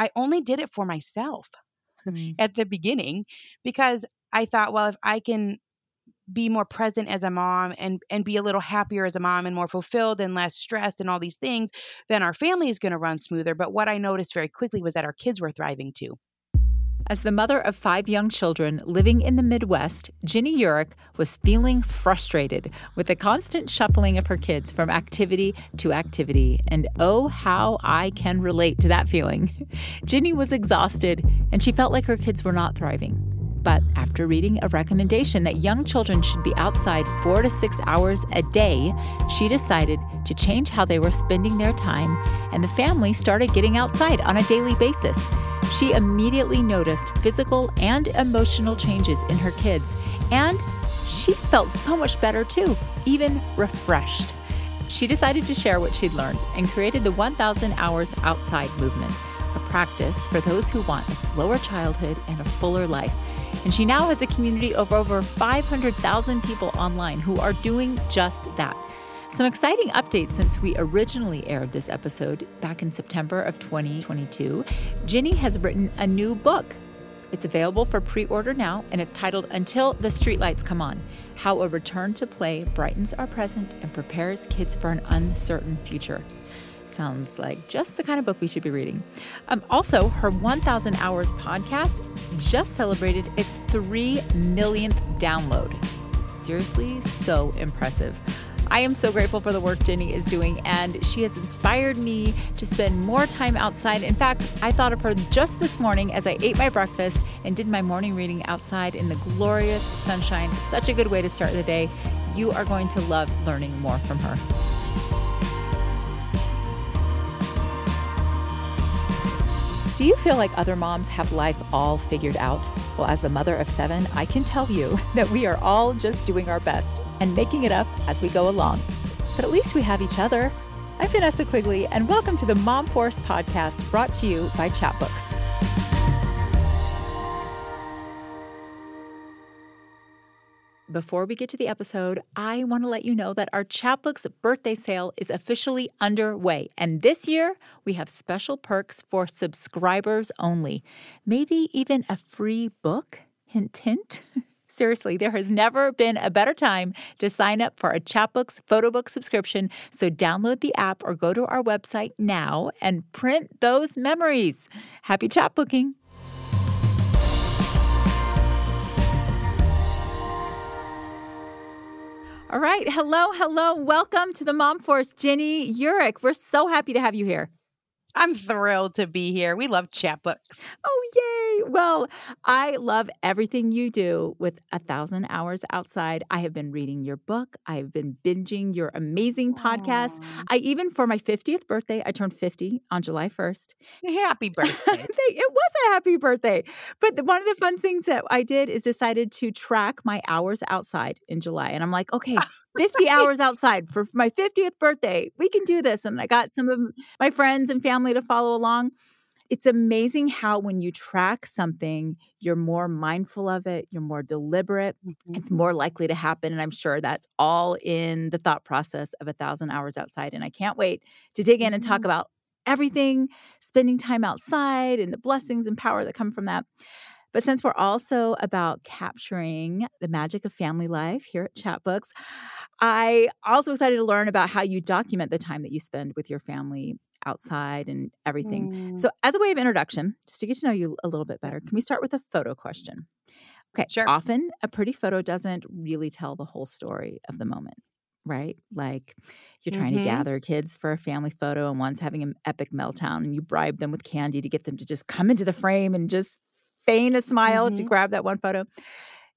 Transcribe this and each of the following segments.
I only did it for myself Mm. at the beginning because I thought, well, if I can be more present as a mom and and be a little happier as a mom and more fulfilled and less stressed and all these things, then our family is going to run smoother. But what I noticed very quickly was that our kids were thriving too. As the mother of five young children living in the Midwest, Ginny Yurich was feeling frustrated with the constant shuffling of her kids from activity to activity. And oh, how I can relate to that feeling. Ginny was exhausted and she felt like her kids were not thriving. But after reading a recommendation that young children should be outside four to six hours a day, she decided to change how they were spending their time, and the family started getting outside on a daily basis. She immediately noticed physical and emotional changes in her kids, and she felt so much better too, even refreshed. She decided to share what she'd learned and created the 1000 Hours Outside movement, a practice for those who want a slower childhood and a fuller life. And she now has a community of over 500,000 people online who are doing just that. Some exciting updates since we originally aired this episode back in September of 2022. Ginny has written a new book. It's available for pre order now, and it's titled Until the Streetlights Come On How a Return to Play Brightens Our Present and Prepares Kids for an Uncertain Future. Sounds like just the kind of book we should be reading. Um, also, her 1000 Hours podcast just celebrated its 3 millionth download. Seriously, so impressive. I am so grateful for the work Ginny is doing, and she has inspired me to spend more time outside. In fact, I thought of her just this morning as I ate my breakfast and did my morning reading outside in the glorious sunshine. Such a good way to start the day. You are going to love learning more from her. Do you feel like other moms have life all figured out? Well, as the mother of seven, I can tell you that we are all just doing our best and making it up as we go along. But at least we have each other. I'm Vanessa Quigley, and welcome to the Mom Forum podcast brought to you by Chatbooks. Before we get to the episode, I want to let you know that our Chatbooks birthday sale is officially underway. And this year, we have special perks for subscribers only. Maybe even a free book? Hint, hint. Seriously, there has never been a better time to sign up for a Chatbooks photo book subscription. So download the app or go to our website now and print those memories. Happy chatbooking. All right. Hello, hello. Welcome to the Mom Forum, Ginny Yurich. We're so happy to have you here. I'm thrilled to be here. We love chat books. Oh, yay. Well, I love everything you do with A Thousand Hours Outside. I have been reading your book. I've been binging your amazing podcast. Aw. I even, for my 50th birthday, I turned 50 on July 1st. Happy birthday. It was a happy birthday. But the, one of the fun things that I did is decided to track my hours outside in July. And I'm like, okay, 50 hours outside for my 50th birthday. We can do this. And I got some of my friends and family to follow along. It's amazing how when you track something, you're more mindful of it, you're more deliberate, Mhm. it's more likely to happen. And I'm sure that's all in the thought process of a thousand hours outside. And I can't wait to dig in and talk Mhm. about everything, spending time outside and the blessings and power that come from that. But since we're also about capturing the magic of family life here at Chatbooks, I also excited to learn about how you document the time that you spend with your family outside and everything. Mm, So, as a way of introduction, just to get to know you a little bit better, can we start with a photo question? Okay. Sure. Often a pretty photo doesn't really tell the whole story of the moment, right? Like you're trying Mhm. to gather kids for a family photo and one's having an epic meltdown and you bribe them with candy to get them to just come into the frame and just feign a smile to Mhm. grab that one photo.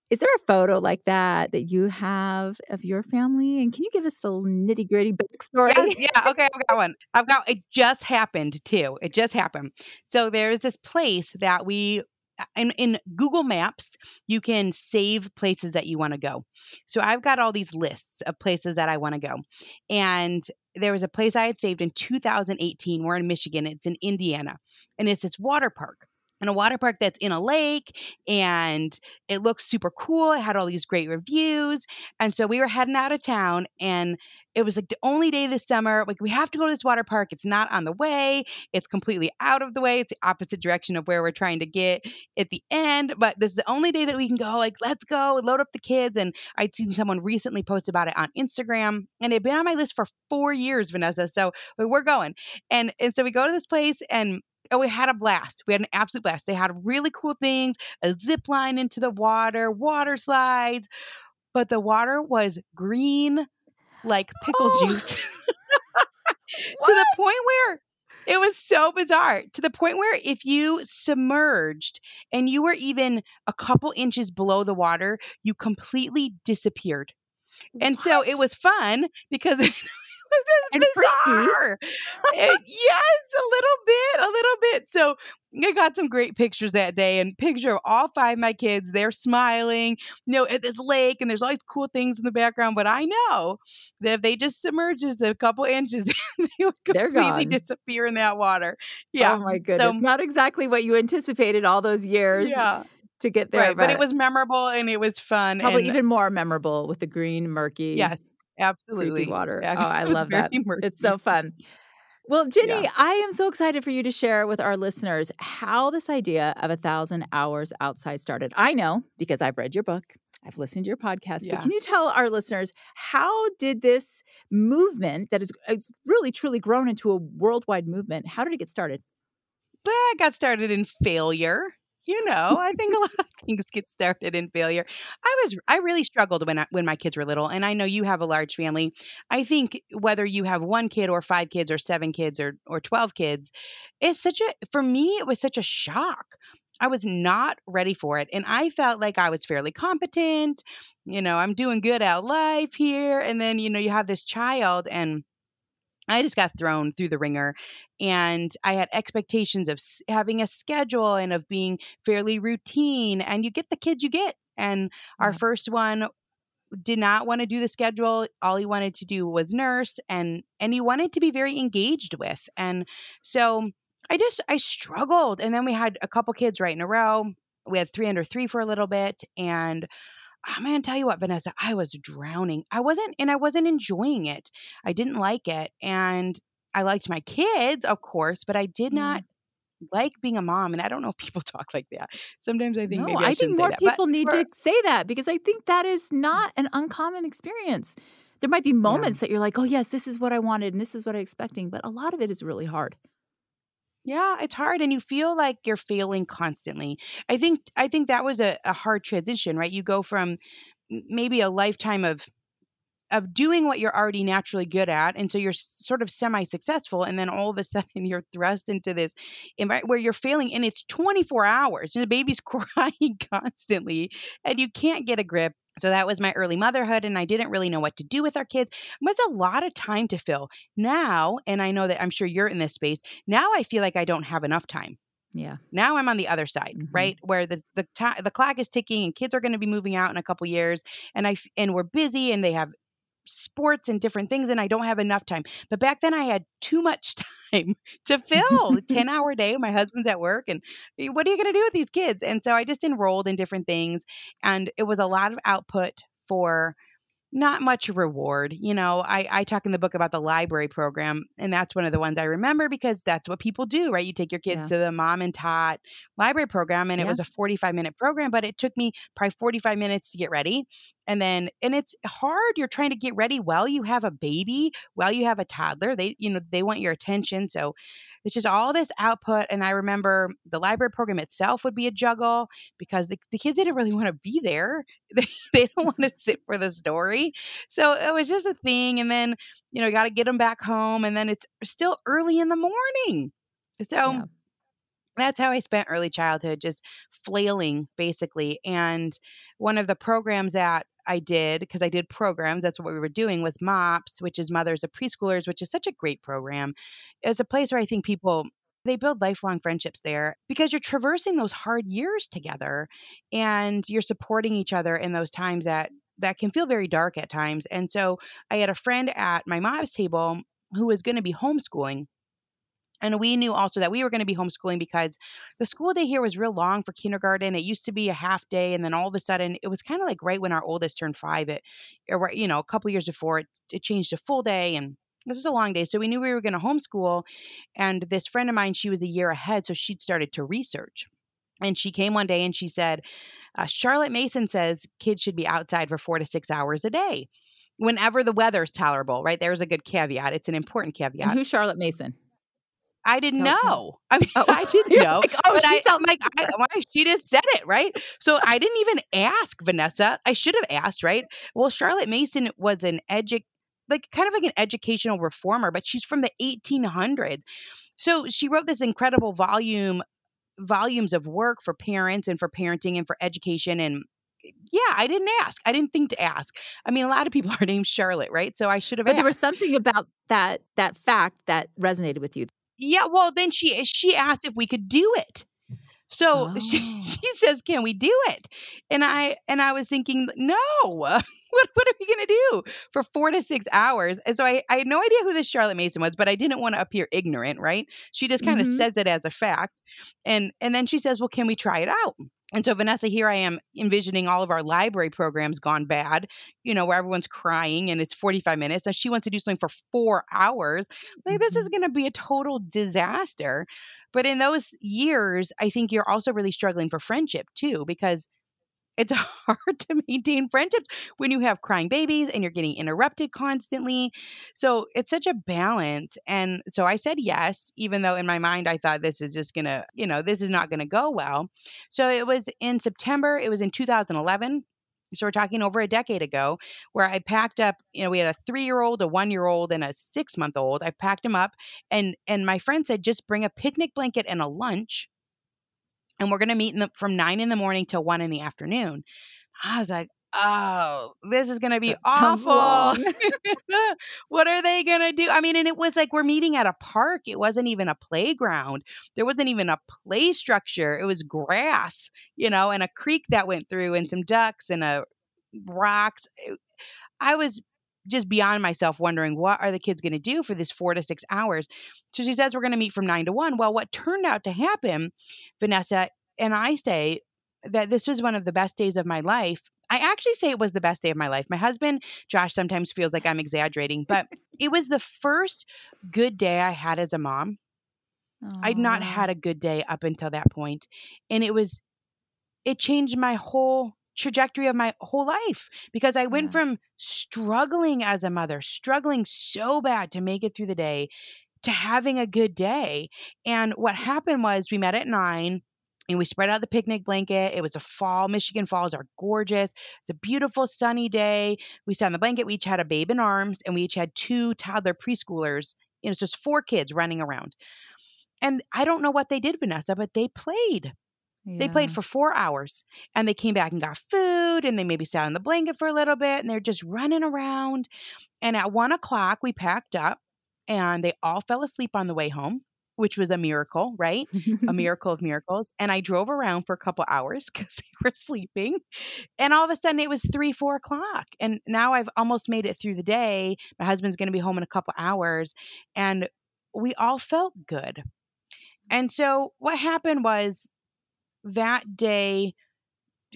Is there a photo like that that you have of your family? And can you give us the nitty gritty backstory? Yes, yeah, okay, I've got one. I've got it just happened too. It just happened. So there's this place that we uh, in in Google Maps, you can save places that you want to go. So I've got all these lists of places that I want to go. And there was a place I had saved in 2018. We're in Michigan. It's in Indiana. And it's this water park. And a water park that's in a lake and it looks super cool. It had all these great reviews. And so we were heading out of town and it was like the only day this summer. Like, we have to go to this water park. It's not on the way, it's completely out of the way. It's the opposite direction of where we're trying to get at the end. But this is the only day that we can go. Like, let's go, load up the kids. And I'd seen someone recently post about it on Instagram, and it had been on my list for four years, Vanessa. So we're going. And, and so we go to this place, and Oh, we had a blast. We had an absolute blast. They had really cool things, a zip line into the water, water slides, but the water was green like pickle Oh. juice to the point where it was so bizarre to the point where if you submerged and you were even a couple inches below the water, you completely disappeared. And so it was fun because And bizarre. It- eh, yes, a little bit, a little bit. So I got some great pictures that day and picture of all five of my kids. They're smiling, you know, at this lake and there's all these cool things in the background. But I know that if they just submerge just a couple inches, they would completely disappear in that water. Yeah. Oh my goodness. So, Not exactly what you anticipated all those years yeah. to get there, Right. But it was memorable and it was fun. probably and even more memorable with the green, murky, yes, absolutely. water. Yeah, Oh, I love that. very It's so fun. Well, Ginny, Yeah. I am so excited for you to share with our listeners how this idea of a thousand hours outside started. I know because I've read your book, I've listened to your podcast, Yeah. but can you tell our listeners how did this movement that is really truly grown into a worldwide movement? How did it get started? Well, I got started in failure. You know, I think a lot of things get started in failure. I was I really struggled when I, when my kids were little, and I know you have a large family. I think whether you have one kid or five kids or seven kids or or 12 kids, it's such a for me it was such a shock. I was not ready for it, and I felt like I was fairly competent. You know, I'm doing good at life here, and then you know you have this child and I just got thrown through the ringer and I had expectations of having a schedule and of being fairly routine and you get the kids you get. And our Yeah. first one did not want to do the schedule. All he wanted to do was nurse and and he wanted to be very engaged with. And so I just I struggled and then we had a couple kids right in a row. We had 3 under 3 for a little bit and I'm gonna tell you what, Vanessa, I was drowning. I wasn't, and I wasn't enjoying it. I didn't like it. And I liked my kids, of course, but I did Yeah. not mm. like being a mom. And I don't know if people talk like that. Sometimes I think No, maybe I, I think more that. people need for- to say that because I think that is mm. not an uncommon experience. There might be moments that you're like, oh, yes, this is what I wanted and this is what I'm expecting, but a lot of it is really hard. Yeah, it's hard and you feel like you're failing constantly. I think I think that was a, a hard transition, right? You go from maybe a lifetime of of doing what you're already naturally good at and so you're sort of semi-successful and then all of a sudden you're thrust into this environment where you're failing and it's 24 hours and the baby's crying constantly and you can't get a grip so that was my early motherhood and i didn't really know what to do with our kids it was a lot of time to fill now and i know that i'm sure you're in this space now i feel like i don't have enough time Yeah. now I'm on the other side, Mhm. right? Where the the ti the clock is ticking and kids are going to be moving out in a couple years and I f- and we're busy and they have sports and different things and I don't have enough time. But back then I had too much time to fill. 10 hour day, my husband's at work and what are you going to do with these kids? And so I just enrolled in different things and it was a lot of output for not much reward. You know, I, I talk in the book about the library program, and that's one of the ones I remember because that's what people do, right? You take your kids to the mom and tot library program, and it was a 45 minute program, but it took me probably 45 minutes to get ready. And then, and it's hard. You're trying to get ready while you have a baby, while you have a toddler. They, you know, they want your attention. So it's just all this output. And I remember the library program itself would be a juggle because the, the kids didn't really want to be there. They, they don't want to sit for the story. So it was just a thing. And then, you know, you got to get them back home. And then it's still early in the morning. So Yeah. That's how I spent early childhood, just flailing basically. And one of the programs that I did, because I did programs, that's what we were doing, was MOPS, which is Mothers of Preschoolers, which is such a great program. It's a place where I think people they build lifelong friendships there because you're traversing those hard years together and you're supporting each other in those times that that can feel very dark at times. And so I had a friend at my MOPS table who was going to be homeschooling And we knew also that we were going to be homeschooling because the school day here was real long for kindergarten. It used to be a half day, and then all of a sudden, it was kind of like right when our oldest turned five. It, or you know, a couple years before, it, it changed to full day, and this is a long day. So we knew we were going to homeschool. And this friend of mine, she was a year ahead, so she'd started to research. And she came one day and she said, uh, Charlotte Mason says kids should be outside for four to six hours a day whenever the weather is tolerable, right? There's a good caveat. It's an important caveat. And who's Charlotte Mason? I didn't Tell know. I mean, oh. I didn't know. Like, oh, she I, sounds like I, why, she just said it, right? So I didn't even ask Vanessa. I should have asked, right? Well, Charlotte Mason was an edu like kind of like an educational reformer, but she's from the 1800s. So she wrote this incredible volume volumes of work for parents and for parenting and for education and yeah, I didn't ask. I didn't think to ask. I mean, a lot of people are named Charlotte, right? So I should have. But asked. there was something about that that fact that resonated with you. Yeah, well, then she she asked if we could do it. So oh. she she says, "Can we do it?" And I and I was thinking, "No. what what are we going to do for 4 to 6 hours?" And so I I had no idea who this Charlotte Mason was, but I didn't want to appear ignorant, right? She just kind of mm-hmm. says it as a fact. And and then she says, "Well, can we try it out?" And so, Vanessa, here I am envisioning all of our library programs gone bad, you know, where everyone's crying and it's 45 minutes. And she wants to do something for four hours. Like, this is mm-hmm. going to be a total disaster. But in those years, I think you're also really struggling for friendship too, because it's hard to maintain friendships when you have crying babies and you're getting interrupted constantly. So it's such a balance. And so I said yes, even though in my mind I thought this is just going to, you know, this is not going to go well. So it was in September, it was in 2011. So we're talking over a decade ago, where I packed up. You know, we had a three-year-old, a one-year-old, and a six-month-old. I packed them up, and and my friend said, just bring a picnic blanket and a lunch, and we're going to meet in the, from nine in the morning till one in the afternoon. I was like, oh, this is going to be that awful. what are they going to do? I mean, and it was like we're meeting at a park. It wasn't even a playground. There wasn't even a play structure. It was grass, you know, and a creek that went through and some ducks and a rocks. I was just beyond myself wondering what are the kids going to do for this four to six hours? So she says we're going to meet from nine to one. Well what turned out to happen vanessa and i say that this was one of the best days of my life. I actually say it was the best day of my life. My husband josh sometimes feels like i'm exaggerating but it was the first good day i had as a mom. Aww. i'd not had a good day up until that point and it was it changed my whole trajectory of my whole life because I went yeah. from struggling as a mother, struggling so bad to make it through the day, to having a good day. And what happened was we met at nine and we spread out the picnic blanket. It was a fall. Michigan falls are gorgeous. It's a beautiful sunny day. We sat on the blanket. We each had a babe in arms and we each had two toddler preschoolers. It was just four kids running around. And I don't know what they did, Vanessa, but they played. Yeah. They played for four hours and they came back and got food and they maybe sat on the blanket for a little bit and they're just running around. And at one o'clock, we packed up and they all fell asleep on the way home, which was a miracle, right? a miracle of miracles. And I drove around for a couple hours because they were sleeping. And all of a sudden, it was three, four o'clock. And now I've almost made it through the day. My husband's going to be home in a couple hours. And we all felt good. Mm. And so what happened was that day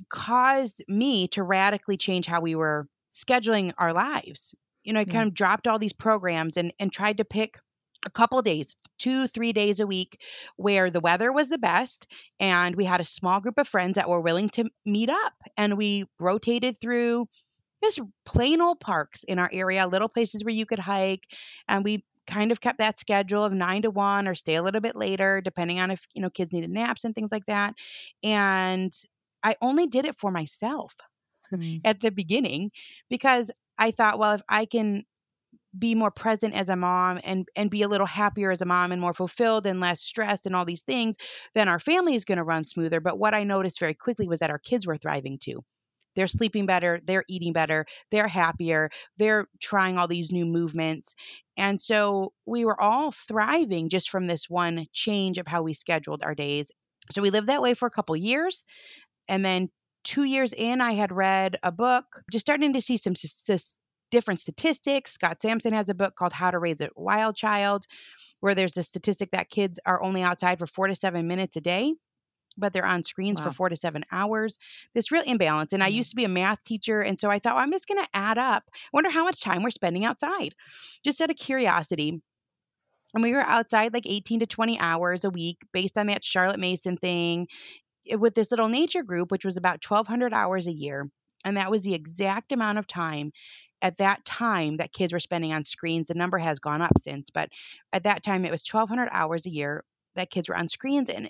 caused me to radically change how we were scheduling our lives. You know, I yeah. kind of dropped all these programs and and tried to pick a couple days, two, three days a week, where the weather was the best. And we had a small group of friends that were willing to meet up. And we rotated through just plain old parks in our area, little places where you could hike. And we kind of kept that schedule of nine to one or stay a little bit later, depending on if, you know, kids needed naps and things like that. And I only did it for myself at the beginning because I thought, well, if I can be more present as a mom and and be a little happier as a mom and more fulfilled and less stressed and all these things then our family is going to run smoother but what i noticed very quickly was that our kids were thriving too they're sleeping better, they're eating better, they're happier, they're trying all these new movements. And so we were all thriving just from this one change of how we scheduled our days. So we lived that way for a couple years. And then two years in, I had read a book, just starting to see some different statistics. Scott Sampson has a book called How to Raise a Wild Child, where there's a statistic that kids are only outside for four to seven minutes a day, but they're on screens wow. for four to seven hours. This real imbalance. And mm-hmm. I used to be a math teacher. And so I thought, well, I'm just going to add up. I wonder how much time we're spending outside, just out of curiosity. And we were outside like 18 to 20 hours a week based on that Charlotte Mason thing eh, with this little nature group, which was about 1,200 hours a year. And that was the exact amount of time at that time that kids were spending on screens. The number has gone up since, but at that time it was 1,200 hours a year that kids were on screens. And,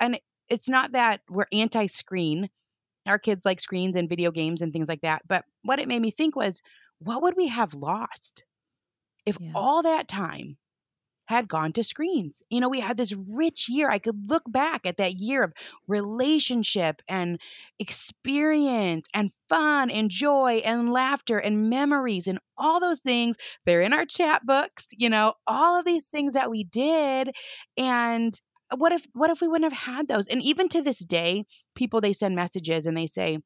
and it's not that we're anti screen. Our kids like screens and video games and things like that. But what it made me think was, what would we have lost if yeah. all that time had gone to screens. You know, we had this rich year. I could look back at that year of relationship and experience and fun and joy and laughter and memories and all those things. They're in our chat books, you know, all of these things that we did. And what if what if we wouldn't have had those? And even to this day, people they send messages and they say,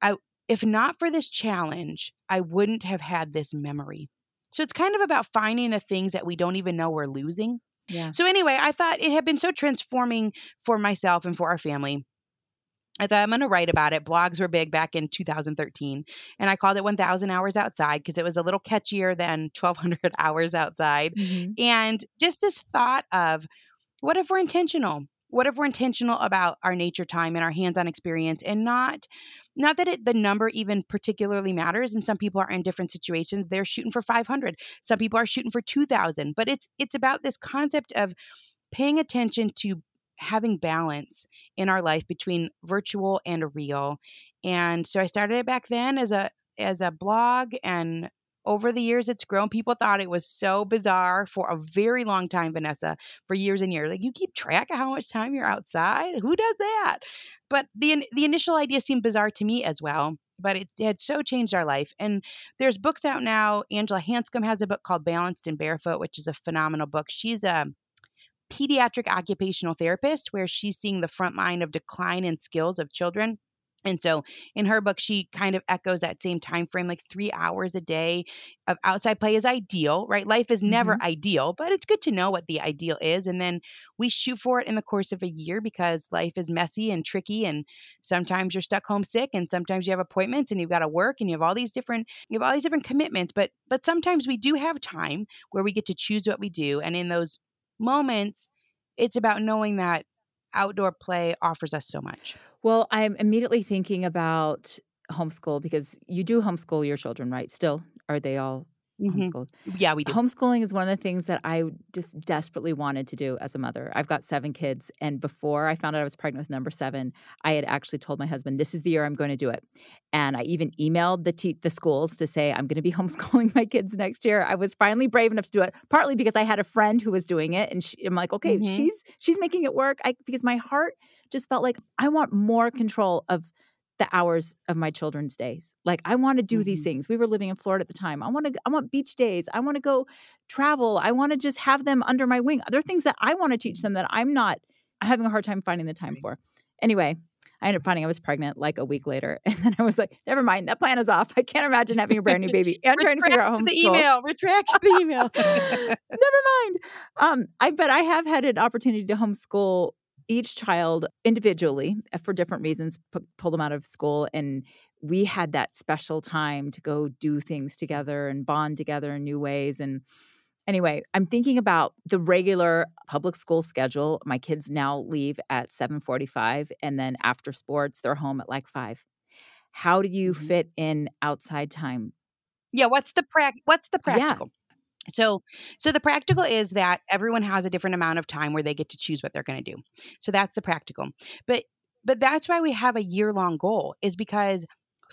I if not for this challenge, I wouldn't have had this memory. So it's kind of about finding the things that we don't even know we're losing. Yeah. So anyway, I thought it had been so transforming for myself and for our family. I thought I'm going to write about it. Blogs were big back in 2013, and I called it 1,000 hours outside because it was a little catchier than 1,200 hours outside. Mm-hmm. And just this thought of what if we're intentional? What if we're intentional about our nature time and our hands-on experience, and not not that it, the number even particularly matters and some people are in different situations they're shooting for 500 some people are shooting for 2000 but it's it's about this concept of paying attention to having balance in our life between virtual and real and so i started it back then as a as a blog and over the years it's grown. People thought it was so bizarre for a very long time vanessa for years and years. Like you keep track of how much time you're outside? Who does that? But the the initial idea seemed bizarre to me as well but it had so changed our life. And there's books out now. Angela hanscom has a book called balanced and barefoot which is a phenomenal book. She's a pediatric occupational therapist where she's seeing the front line of decline in skills of children and so in her book, she kind of echoes that same time frame, like three hours a day of outside play is ideal, right? Life is never mm-hmm. ideal, but it's good to know what the ideal is. And then we shoot for it in the course of a year because life is messy and tricky. And sometimes you're stuck home sick and sometimes you have appointments and you've got to work and you have all these different, you have all these different commitments. But but sometimes we do have time where we get to choose what we do. And in those moments, it's about knowing that outdoor play offers us so much. Well, I'm immediately thinking about homeschool because you do homeschool your children, right? Still, are they all mm-hmm. homeschooled? Yeah, we do. Homeschooling is one of the things that I just desperately wanted to do as a mother. I've got seven kids, and before I found out I was pregnant with number seven, I had actually told my husband, "This is the year I'm going to do it." And I even emailed the te- the schools to say I'm going to be homeschooling my kids next year. I was finally brave enough to do it, partly because I had a friend who was doing it, and she, I'm like, "Okay, mm-hmm. she's she's making it work." I, because my heart just felt like I want more control of the hours of my children's days. Like I want to do mm-hmm. these things. We were living in Florida at the time. I want to I want beach days. I want to go travel. I want to just have them under my wing. Other things that I want to teach them that I'm not having a hard time finding the time for. Anyway, I ended up finding I was pregnant like a week later. And then I was like, never mind, that plan is off. I can't imagine having a brand new baby. I'm trying to figure out homeschool. the email. Retract the email. never mind. Um, I but I have had an opportunity to homeschool each child individually uh, for different reasons p- pull them out of school and we had that special time to go do things together and bond together in new ways and anyway i'm thinking about the regular public school schedule. My kids now leave at 7.45 and then after sports they're home at like 5 how do you mm-hmm. fit in outside time? Yeah what's the pra- what's the practical so, so the practical is that everyone has a different amount of time where they get to choose what they're going to do. So that's the practical. But but that's why we have a year-long goal is because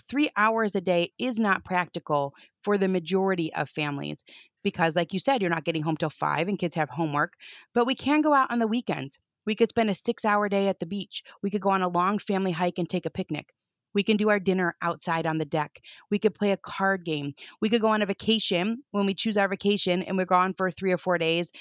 3 hours a day is not practical for the majority of families because like you said you're not getting home till 5 and kids have homework, but we can go out on the weekends. We could spend a 6-hour day at the beach. We could go on a long family hike and take a picnic. We can do our dinner outside on the deck. We could play a card game. We could go on a vacation when we choose our vacation and we're gone for three or four days.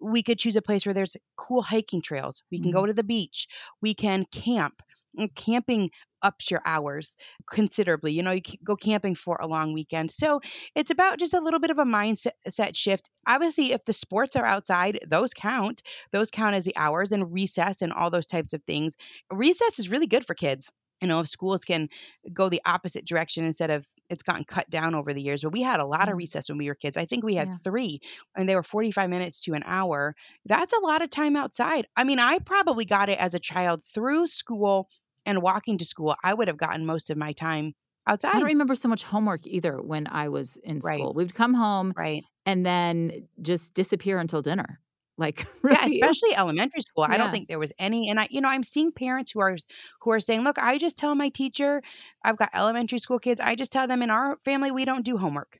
We could choose a place where there's cool hiking trails. We can mm-hmm. go to the beach. We can camp. And camping ups your hours considerably. You know, you go camping for a long weekend. So it's about just a little bit of a mindset shift. Obviously, if the sports are outside, those count. Those count as the hours and recess and all those types of things. Recess is really good for kids you know, if schools can go the opposite direction instead of it's gotten cut down over the years. But we had a lot of mm. recess when we were kids. I think we had yeah. three, and they were 45 minutes to an hour. That's a lot of time outside. I mean, I probably got it as a child through school and walking to school. I would have gotten most of my time outside. I don't remember so much homework either when I was in school. Right. We'd come home right. and then just disappear until dinner. Like really? yeah, especially elementary school. Yeah. I don't think there was any. And I, you know, I'm seeing parents who are who are saying, "Look, I just tell my teacher, I've got elementary school kids. I just tell them in our family we don't do homework,"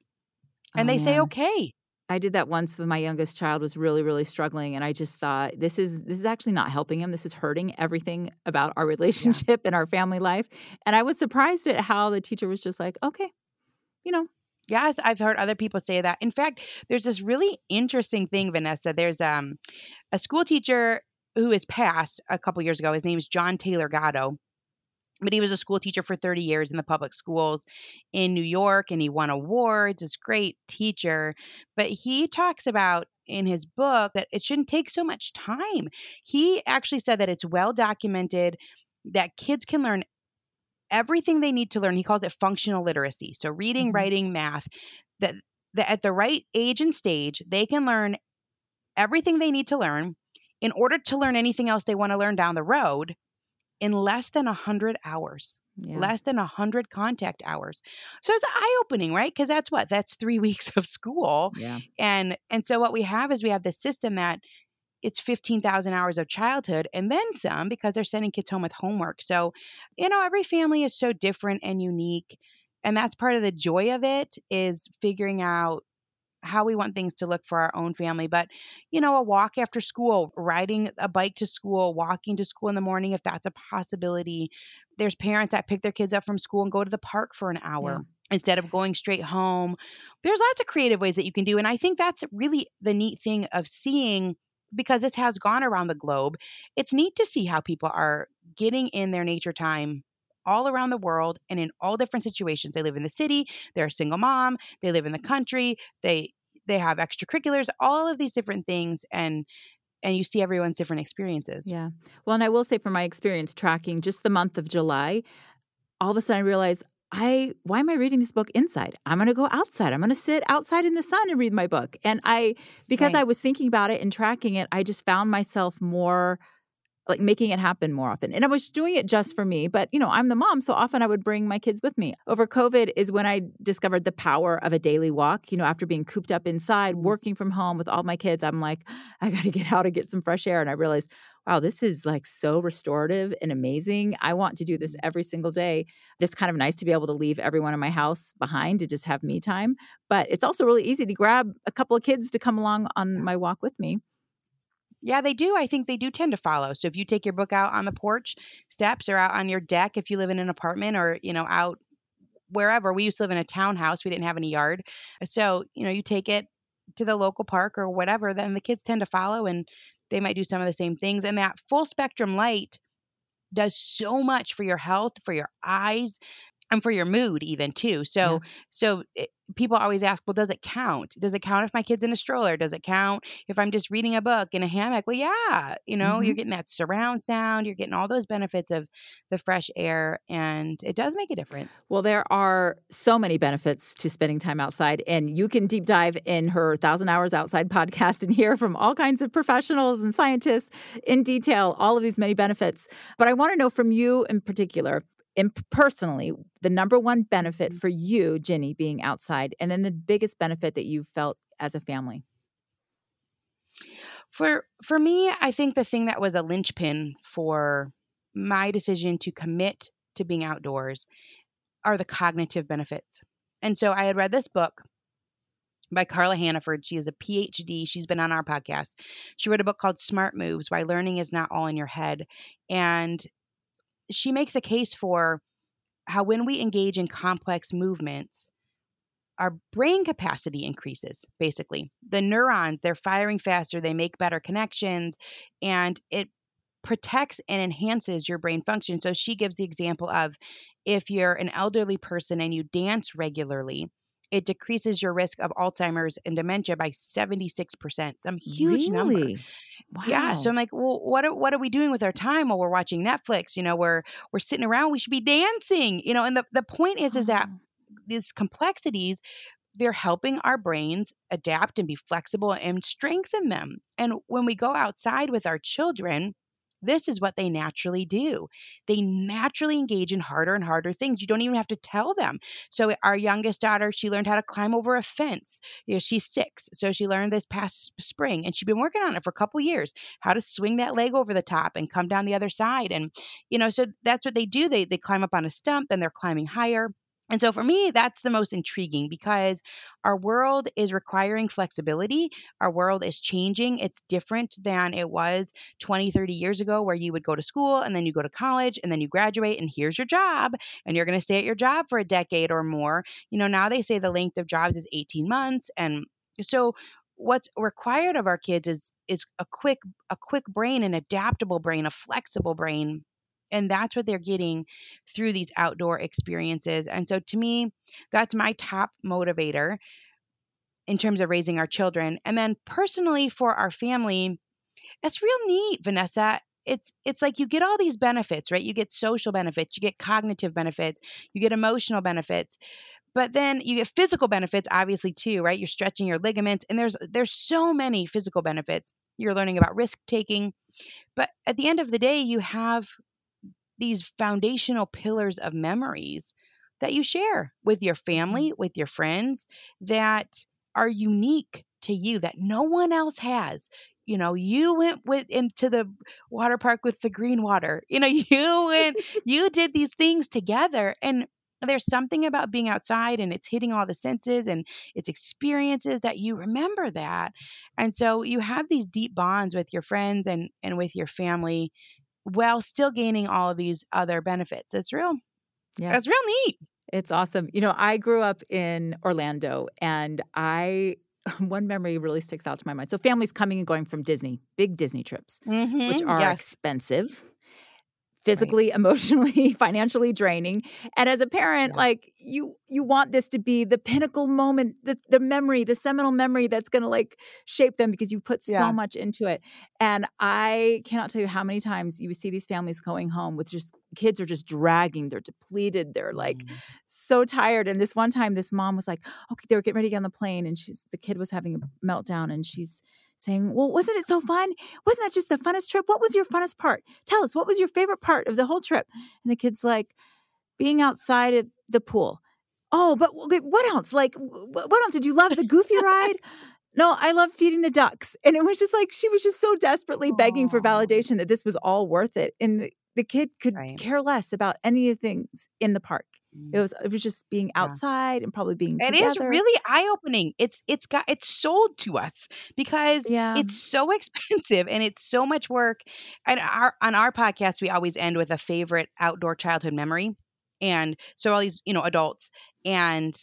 and oh, they man. say, "Okay." I did that once when my youngest child was really, really struggling, and I just thought this is this is actually not helping him. This is hurting everything about our relationship yeah. and our family life. And I was surprised at how the teacher was just like, "Okay, you know, Yes, I've heard other people say that. In fact, there's this really interesting thing, Vanessa. There's um, a school teacher who has passed a couple years ago. His name is John Taylor Gatto. But he was a school teacher for 30 years in the public schools in New York and he won awards. It's great teacher. But he talks about in his book that it shouldn't take so much time. He actually said that it's well documented that kids can learn everything they need to learn. He calls it functional literacy. So reading, mm-hmm. writing, math, that, that at the right age and stage, they can learn everything they need to learn in order to learn anything else they want to learn down the road in less than 100 hours. Yeah. Less than 100 contact hours. So it's eye opening, right? Because that's what? That's 3 weeks of school. Yeah. And and so what we have is we have this system that it's 15,000 hours of childhood and then some because they're sending kids home with homework. So, you know, every family is so different and unique. And that's part of the joy of it is figuring out how we want things to look for our own family. But, you know, a walk after school, riding a bike to school, walking to school in the morning, if that's a possibility. There's parents that pick their kids up from school and go to the park for an hour. Yeah instead of going straight home. There's lots of creative ways that you can do. And I think that's really the neat thing of seeing because this has gone around the globe, it's neat to see how people are getting in their nature time all around the world and in all different situations. They live in the city, they're a single mom, they live in the country, they they have extracurriculars, all of these different things and and you see everyone's different experiences. Yeah. Well, and I will say from my experience tracking just the month of July, all of a sudden I realized I why am I reading this book inside? I'm going to go outside. I'm going to sit outside in the sun and read my book. And I because right. I was thinking about it and tracking it, I just found myself more like making it happen more often. And I was doing it just for me, but you know, I'm the mom, so often I would bring my kids with me. Over COVID is when I discovered the power of a daily walk. You know, after being cooped up inside, mm-hmm. working from home with all my kids, I'm like, I got to get out and get some fresh air. And I realized, wow, this is like so restorative and amazing. I want to do this mm-hmm. every single day. It's kind of nice to be able to leave everyone in my house behind to just have me time. But it's also really easy to grab a couple of kids to come along on my walk with me. Yeah, they do. I think they do tend to follow. So if you take your book out on the porch steps or out on your deck, if you live in an apartment or, you know, out wherever, we used to live in a townhouse, we didn't have any yard. So, you know, you take it to the local park or whatever, then the kids tend to follow and they might do some of the same things. And that full spectrum light does so much for your health, for your eyes, and for your mood even too. So yeah. so it, people always ask, well, does it count? Does it count if my kid's in a stroller? Does it count if I'm just reading a book in a hammock? Well, yeah, you know, mm-hmm. you're getting that surround sound, you're getting all those benefits of the fresh air, and it does make a difference. Well, there are so many benefits to spending time outside, and you can deep dive in her Thousand Hours Outside podcast and hear from all kinds of professionals and scientists in detail all of these many benefits. But I want to know from you in particular in personally the number one benefit mm-hmm. for you ginny being outside and then the biggest benefit that you've felt as a family for for me i think the thing that was a linchpin for my decision to commit to being outdoors are the cognitive benefits and so i had read this book by Carla Hannaford. She is a PhD. She's been on our podcast. She wrote a book called Smart Moves Why Learning is Not All in Your Head. And she makes a case for how when we engage in complex movements, our brain capacity increases basically. The neurons, they're firing faster, they make better connections, and it protects and enhances your brain function. So she gives the example of if you're an elderly person and you dance regularly, it decreases your risk of Alzheimer's and dementia by 76%, some huge really? number. Wow. Yeah, so I'm like, well, what are, what are we doing with our time while we're watching Netflix? You know, we're we're sitting around, we should be dancing. You know, and the the point is is that these complexities they're helping our brains adapt and be flexible and strengthen them. And when we go outside with our children, this is what they naturally do. They naturally engage in harder and harder things. You don't even have to tell them. So eh, our youngest daughter, she learned how to climb over a fence. You know, she's six, so she learned this past spring, and she's been working on it for a couple years, how to swing that leg over the top and come down the other side. And you know, so that's what they do. They they climb up on a stump, then they're climbing higher. And so for me, that's the most intriguing because our world is requiring flexibility. Our world is changing. It's different than it was 20, 30 years ago, where you would go to school and then you go to college and then you graduate and here's your job and you're going to stay at your job for a decade or more. You know, now they say the length of jobs is 18 months. And so what's required of our kids is is a quick a quick brain an adaptable brain a flexible brain and that's what they're getting through these outdoor experiences. And so to me, that's my top motivator in terms of raising our children. And then personally for our family, it's real neat, Vanessa. It's it's like you get all these benefits, right? You get social benefits, you get cognitive benefits, you get emotional benefits. But then you get physical benefits obviously too, right? You're stretching your ligaments and there's there's so many physical benefits. You're learning about risk taking. But at the end of the day, you have these foundational pillars of memories that you share with your family, mm-hmm. with your friends that are unique to you that no one else has. You know, you went with into the water park with the green water. You know, you went, you did these things together, and there's something about being outside and it's hitting all the senses and it's experiences that you remember that, and so you have these deep bonds with your friends and and with your family while still gaining all of these other benefits. It's real, Yeah. it's real neat. It's awesome. You know, I grew up in Orlando and I one memory really sticks out to my mind. So families coming and going from Disney, big Disney trips, which Mhm, are yes. expensive, physically, emotionally, financially draining. And as a parent, Yeah. like you you want this to be the pinnacle moment, the the memory, the seminal memory that's going to like shape them because you've put Yeah. so much into it. And I cannot tell you how many times you see these families going home with just kids are just dragging, they're depleted, they're like Mm. so tired. And this one time, this mom was like, okay, they were getting ready to get on the plane, and she's the kid was having a meltdown, and she's saying, Well, wasn't it so fun? Wasn't that just the funnest trip? What was your funnest part? Tell us, what was your favorite part of the whole trip? And the kid's like, being outside at the pool. Oh, but what else? Like, what else? Did you love the goofy ride? No, I love feeding the ducks. And it was just like she was just so desperately begging for validation that this was all worth it. And the, the kid could Right. care less about any of the things in the park. It Mm. was it was just being Yeah. outside and probably being It is together. really eye opening. It's it's got it's sold to us because Yeah. it's so expensive and it's so much work. And our on our podcast we always end with a favorite outdoor childhood memory. And so all these, you know, adults and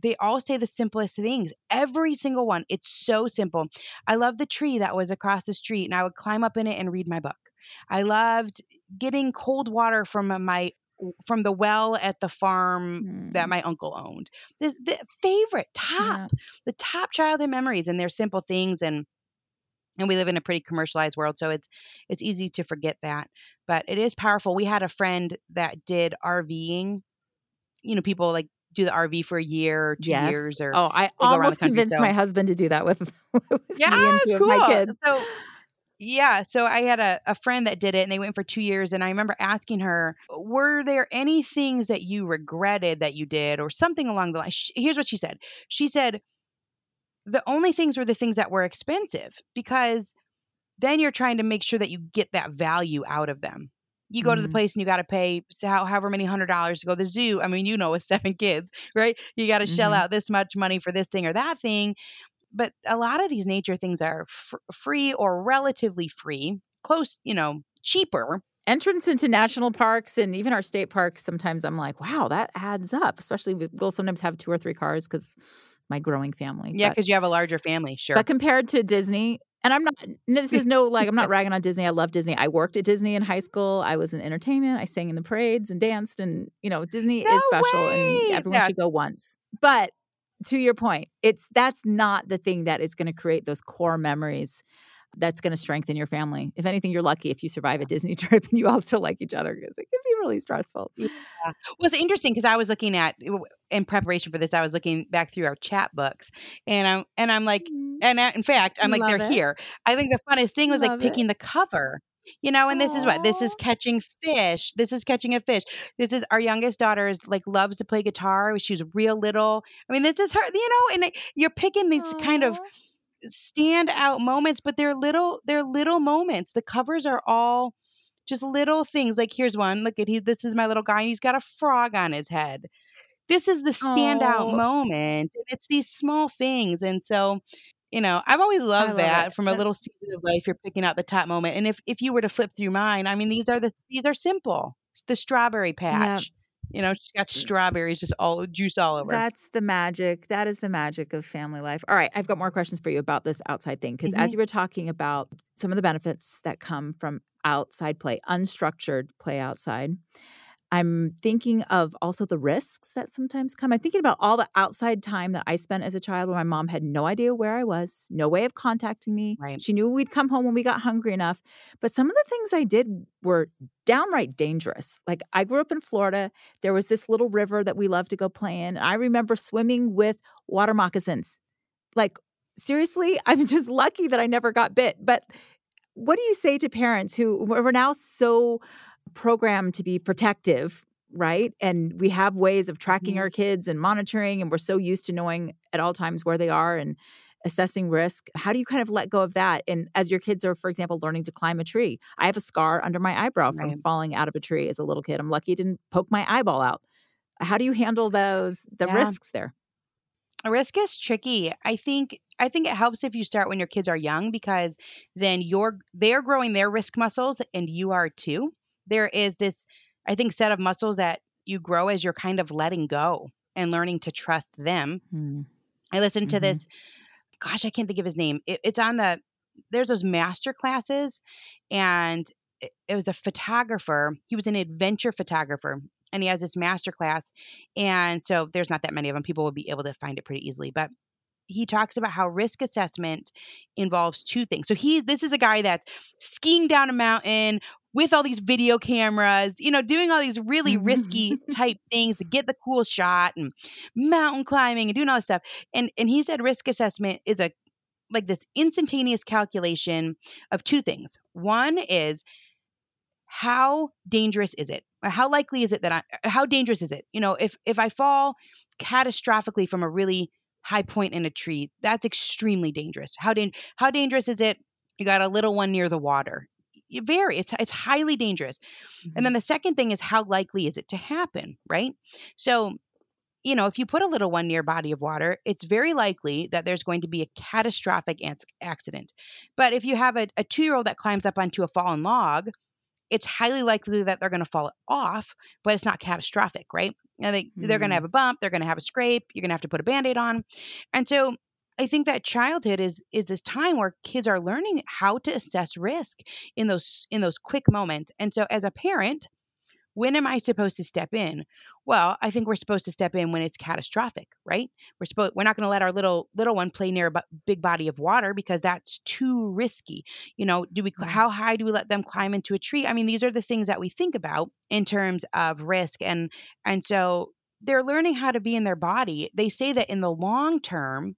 they all say the simplest things. Every single one. It's so simple. I love the tree that was across the street and I would climb up in it and read my book. I loved getting cold water from my from the well at the farm that Mm. my uncle owned. This the favorite top, Yeah. the top childhood memories, and they're simple things, and and we live in a pretty commercialized world, so it's it's easy to forget that. But it is powerful. We had a friend that did RVing. You know, people like do the RV for a year or two Yes. years, or Oh, I they go around the almost country. convinced So my husband to do that with, with me yeah, and two cool. of my kids. So yeah, so I had a, a friend that did it and they went for two years. And I remember asking her, Were there any things that you regretted that you did or something along the line? Sh- Here's what she said She said, The only things were the things that were expensive because then you're trying to make sure that you get that value out of them. You go to the Mhm. place and you got to pay however many hundred dollars to go to the zoo. I mean, you know, with seven kids, right? You got to shell Mhm. out this much money for this thing or that thing but a lot of these nature things are fr- free or relatively free, close, you know, cheaper. Entrance into national parks and even our state parks, sometimes I'm like, wow, that adds up. Especially we'll sometimes have two or three cars because my growing family. Yeah, because you have a larger family, sure. but compared to Disney, and I'm not, this is no, like, I'm not ragging on Disney. I love Disney. I worked at Disney in high school. I was in entertainment. I sang in the parades and danced. And, you know, Disney no is special way! and everyone Yeah. should go once. But to your point, it's that's not the thing that is going to create those core memories that's going to strengthen your family. If anything, you're lucky if you survive a Disney trip and you all still like each other because it can be really stressful. Well, it's interesting because I was looking at in preparation for this, I was looking back through our chat books, and I'm and I'm like, mm-hmm. and in fact, I'm like, Love they're it. here. I think the funnest thing was like Love it. picking the cover. You know, and this is what this is catching fish. This is catching a fish. This is our youngest daughter's like loves to play guitar. she's real little. I mean, this is her, you know, and it- you're picking these kind of stand out moments, but they're little they're little moments. The covers are all just little things. Like here's one. Look at he this is my little guy he's got a frog on his head. This is the standout Aw. moment. And it's these small things. And so, you know, I've always loved love that it. from a little season of life. You're picking out the top moment. And if if you were to flip through mine, I mean, these are the these are simple. It's the strawberry patch. You know, she's got strawberries just all juice all over. That's the magic. That is the magic of family life. All right, I've got more questions for you about this outside thing because Mm-hmm. as you were talking about some of the benefits that come from outside play, unstructured play outside, I'm thinking of also the risks that sometimes come. I'm thinking about all the outside time that I spent as a child where my mom had no idea where I was, no way of contacting me. Right. She knew we'd come home when we got hungry enough. But some of the things I did were downright dangerous. Like I grew up in Florida. There was this little river that we loved to go play in. I remember swimming with water moccasins. Like, seriously, I'm just lucky that I never got bit. But what do you say to parents who we're now so programmed to be protective, right? And we have ways of tracking Mhm. our kids and monitoring, and we're so used to knowing at all times where they are and assessing risk. How do you kind of let go of that? And as your kids are, for example, learning to climb a tree, I have a scar under my eyebrow from Right. falling out of a tree as a little kid. I'm lucky it didn't poke my eyeball out. How do you handle those the Yeah. risks there? Risk is tricky. I think I think it helps if you start when your kids are young because then you're they're growing their risk muscles and you are too. There is this I think set of muscles that you grow as you're kind of letting go and learning to trust them. Hmm. I listened to Mhm. this gosh, I can't think of his name. It, it's on the there's those master classes and it, it was a photographer. He was an adventure photographer and he has this master class and so there's not that many of them. People will be able to find it pretty easily, but he talks about how risk assessment involves two things. So he this is a guy that's skiing down a mountain with all these video cameras, you know, doing all these really Mhm. risky type things to get the cool shot and mountain climbing and doing all this stuff. And and he said risk assessment is a like this instantaneous calculation of two things. One is how dangerous is it? How likely is it that I how dangerous is it? You know, if if I fall catastrophically from a really high point in a tree, that's extremely dangerous. How dan- how dangerous is it? You got a little one near the water. Very, it's it's highly dangerous. And then the second thing is how likely is it to happen, right? So, you know, if you put a little one near body of water, it's very likely that there's going to be a catastrophic accident. But if you have a, a two year old that climbs up onto a fallen log, it's highly likely that they're going to fall off, but it's not catastrophic, right? And they, they're going Mm. to have a bump, they're going to have a scrape, you're going to have to put a band aid on. And so I think that childhood is is this time where kids are learning how to assess risk in those in those quick moments. And so as a parent, when am I supposed to step in? Well, I think we're supposed to step in when it's catastrophic, right? We're supposed we're not going to let our little little one play near a big body of water because that's too risky. You know, do we how high do we let them climb into a tree? I mean, these are the things that we think about in terms of risk and and so they're learning how to be in their body. They say that in the long term,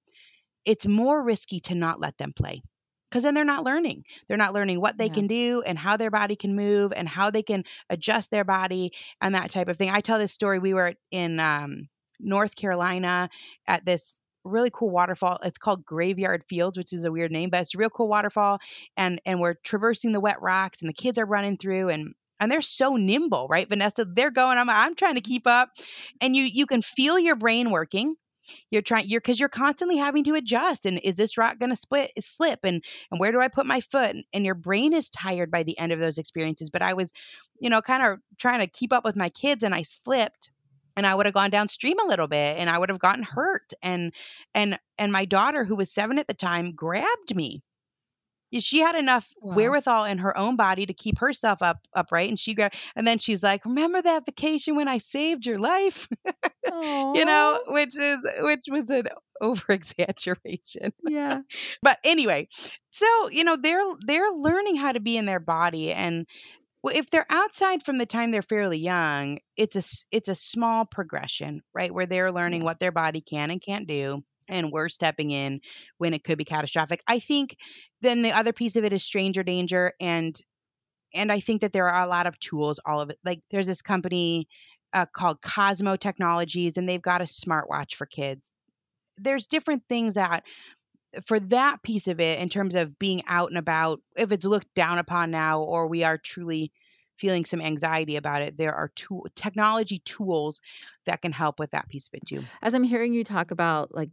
it's more risky to not let them play because then they're not learning. They're not learning what they Yeah. can do and how their body can move and how they can adjust their body and that type of thing. I tell this story. We were in um, North Carolina at this really cool waterfall. It's called Graveyard Fields, which is a weird name, but it's a real cool waterfall. And and we're traversing the wet rocks, and the kids are running through and. And they're so nimble, right, Vanessa? They're going. I'm. I'm trying to keep up, and you you can feel your brain working you're trying you're because you're constantly having to adjust and is this rock going to split slip and and where do i put my foot? And, and your brain is tired by the end of those experiences but i was you know kind of trying to keep up with my kids and i slipped and i would have gone downstream a little bit and i would have gotten hurt and and and my daughter who was seven at the time grabbed me she had enough Wow. wherewithal in her own body to keep herself up upright and she grabbed and then she's like remember that vacation when i saved your life? You know which is which was an over exaggeration. Yeah. but anyway so you know they're they're learning how to be in their body and well, if they're outside from the time they're fairly young it's a it's a small progression right where they're learning what their body can and can't do and we're stepping in when it could be catastrophic. I think then the other piece of it is stranger danger and and i think that there are a lot of tools all of it like there's this company uh, called cosmo technologies and they've got a smartwatch for kids. There's different things that for that piece of it in terms of being out and about if it's looked down upon now or we are truly feeling some anxiety about it there are tool technology tools that can help with that piece of it too. As I'm hearing you talk about like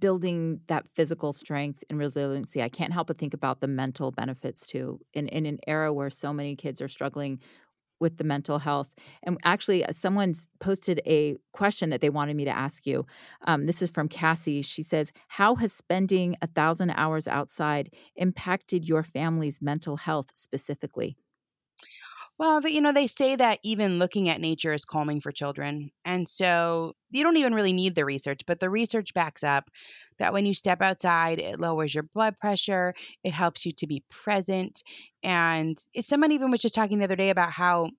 building that physical strength and resiliency, I can't help but think about the mental benefits too. In in an era where so many kids are struggling with the mental health, and actually, uh, someone's posted a question that they wanted me to ask you. Um, this is from Cassie. She says, "How has spending a thousand hours outside impacted your family's mental health specifically?" Well, but, you know, they say that even looking at nature is calming for children. And so you don't even really need the research, but the research backs up that when you step outside, it lowers your blood pressure, it helps you to be present. And someone even was just talking the other day about how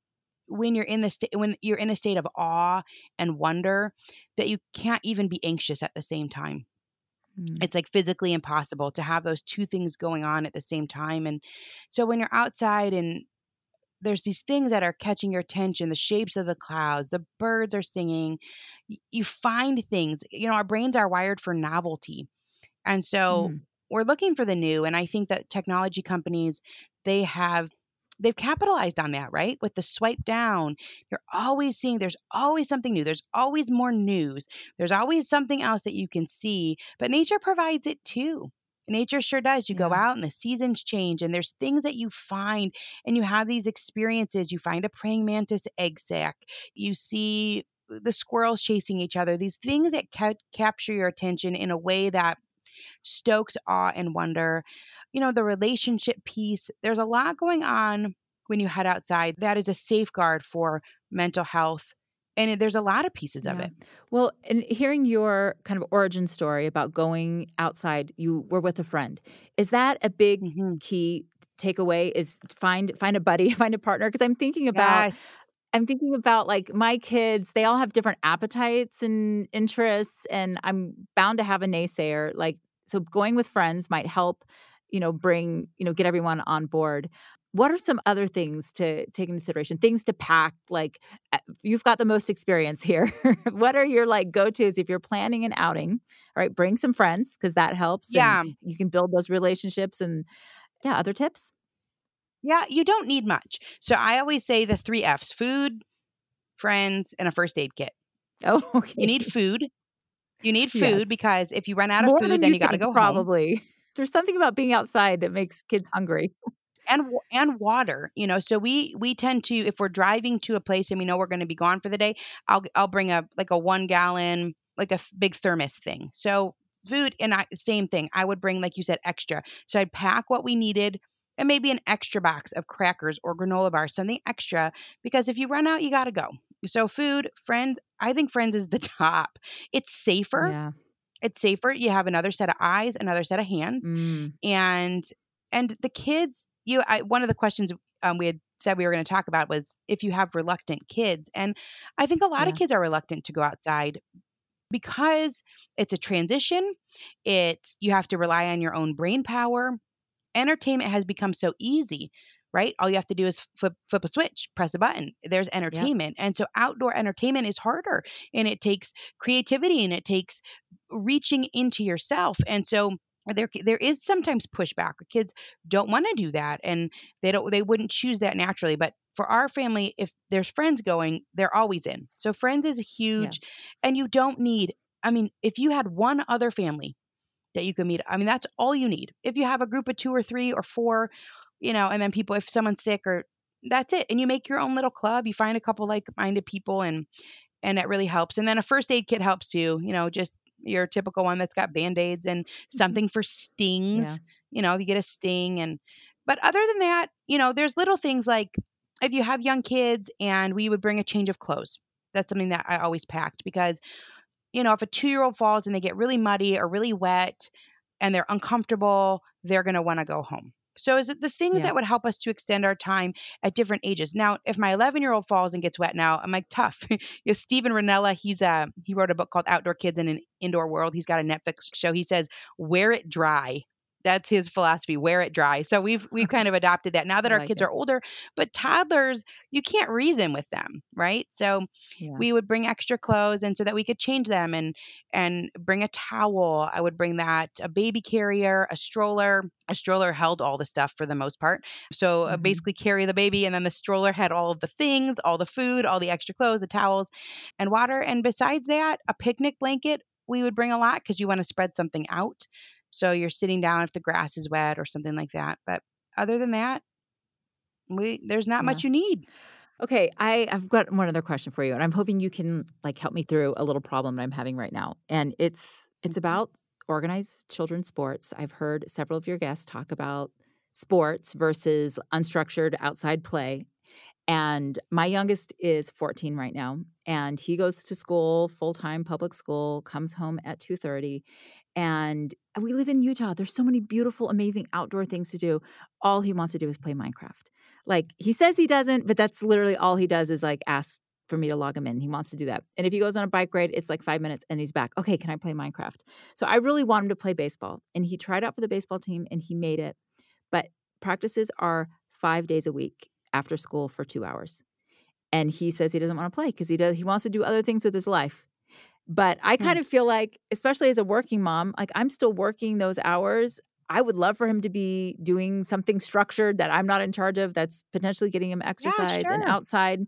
when you're in the state when you're in a state of awe and wonder that you can't even be anxious at the same time Mm, it's like physically impossible to have those two things going on at the same time and so when you're outside and there's these things that are catching your attention the shapes of the clouds the birds are singing you find things you know our brains are wired for novelty. And so mm, we're looking for the new and i think that technology companies they have they've capitalized on that right? With the swipe down you're always seeing there's always something new there's always more news there's always something else that you can see but nature provides it too nature sure does you go yeah. out and the seasons change and there's things that you find and you have these experiences you find a praying mantis egg sac you see the squirrels chasing each other these things that ca- capture your attention in a way that stokes awe and wonder. You know, the relationship piece, there's a lot going on when you head outside that is a safeguard for mental health. And it- there's a lot of pieces of it. Well, and hearing your kind of origin story about going outside, you were with a friend. Is that a big hmm key takeaway? Is find find a buddy, find a partner? Because I'm thinking about Yes. I'm thinking about like my kids, they all have different appetites and interests, and I'm bound to have a naysayer. Like, so going with friends might help, you know, bring, you know, get everyone on board. What are some other things to take into consideration? Things to pack, like uh, you've got the most experience here. what are your like go tos if you're planning an outing? All right, bring some friends because that helps and Yeah. you can build those relationships. And yeah, other tips? Yeah. You don't need much. So I always say the three F's food, friends, and a first aid kit. Oh, okay. You need food. You need Yes. food because if you run out of More food, then you you got to go home. probably. There's something about being outside that makes kids hungry. And and water you know so we we tend to if we're driving to a place and we know we're going to be gone for the day i'll i'll bring a like a one gallon like a big thermos thing. So food and I, same thing i would bring like you said extra. So i'd pack what we needed and maybe an extra box of crackers or granola bars something extra because if you run out you got to go. So food friends i think friends is the top. It's safer. Yeah. it's safer. You have another set of eyes another set of hands Mm, and and the kids you I, one of the questions um, we had said we were going to talk about was if you have reluctant kids and i think a lot of kids are reluctant to go outside because it's a transition it's you have to rely on your own brain power. Entertainment has become so easy right? All you have to do is flip flip a switch press a button there's entertainment and so outdoor entertainment is harder and it takes creativity and it takes reaching into yourself and so there there is sometimes pushback kids don't want to do that and they don't they wouldn't choose that naturally but for our family if there's friends going they're always in so friends is Yeah. huge and you don't need i mean if you had one other family that you can meet. I mean, that's all you need. If you have a group of two or three or four, you know, and then people, if someone's sick or that's it. And you make your own little club. You find a couple like-minded people, and and that really helps. And then a first aid kit helps too. You know, just your typical one that's got band aids and Mhm. something for Yeah. stings. you know, you get a sting and but other than that, you know, there's little things like if you have young kids and we would bring a change of clothes. That's something that I always packed because you know, if a 2-year-old falls and they get really muddy or really wet and they're uncomfortable, they're going to want to go home. So is it the things Yeah. that would help us to extend our time at different ages? Now, if my 11 year old falls and gets wet now, I'm like tough. you know, Steven Rinella, he's a he wrote a book called Outdoor Kids in an Indoor World. He's got a Netflix show. He says wear it dry. That's his philosophy. Wear it dry. So we've we've kind of adopted that now that our like kids it. are older. But toddlers, you can't reason with them, right? So Yeah. we would bring extra clothes and so that we could change them and and bring a towel i would bring that a baby carrier a stroller a stroller held all the stuff for the most part so uh, Mhm. basically carry the baby and then the stroller had all of the things all the food all the extra clothes the towels and water and besides that a picnic blanket we would bring a lot because you want to spread something out so you're sitting down if the grass is wet or something like that but other than that we there's not Yeah. much you need Okay, I, I've got one other question for you, and I'm hoping you can like help me through a little problem that I'm having right now. And it's it's Mhm. about organized children's sports. I've heard several of your guests talk about sports versus unstructured outside play. And my youngest is 14 right now, and he goes to school, full-time public school, comes home at 2:30. And we live in Utah. There's so many beautiful, amazing outdoor things to do. All he wants to do is play Minecraft. Like he says he doesn't, but that's literally all he does is like ask for me to log him in. He wants to do that. And if he goes on a bike ride, it's like five minutes and he's back. Okay, can I play Minecraft? So I really want him to play baseball. And he tried out for the baseball team and he made it. But practices are five days a week after school for two hours. And he says he doesn't want to play because he does he wants to do other things with his life. But I Hmm. kind of feel like, especially as a working mom, like I'm still working those hours. I would love for him to be doing something structured that I'm not in charge of that's potentially getting him exercise and sure. outside.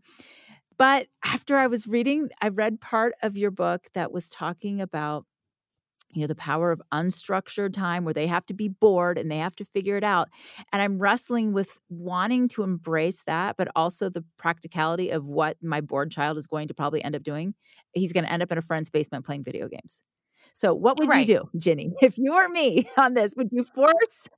But after I was reading, I read part of your book that was talking about you know the power of unstructured time where they have to be bored and they have to figure it out and i'm wrestling with wanting to embrace that but also the practicality of what my bored child is going to probably end up doing he's going to end up in a friend's basement playing video games so what would Right. you do ginny if you were me on this would you force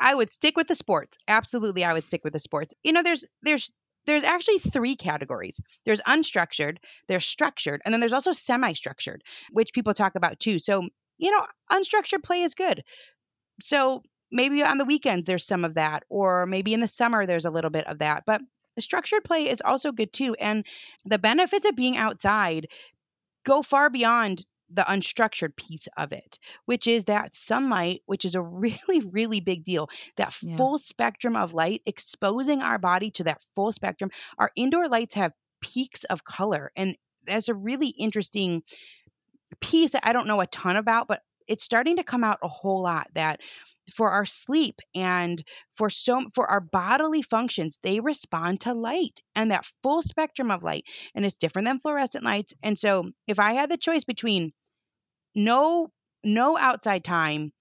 I would stick with the sports. Absolutely, I would stick with the sports. You know, there's there's there's actually three categories. There's unstructured, there's structured, and then there's also semi-structured, which people talk about too. So, you know, unstructured play is good. So, maybe on the weekends there's some of that or maybe in the summer there's a little bit of that. But structured play is also good too. And the benefits of being outside go far beyond the unstructured piece of it, which is that sunlight, which is a really, really big deal. That Yeah. full spectrum of light, exposing our body to that full spectrum. Our indoor lights have peaks of color. And that's a really interesting piece that I don't know a ton about, but it's starting to come out a whole lot that for our sleep and for so for our bodily functions they respond to light and that full spectrum of light and it's different than fluorescent lights. And so if i had the choice between no no outside time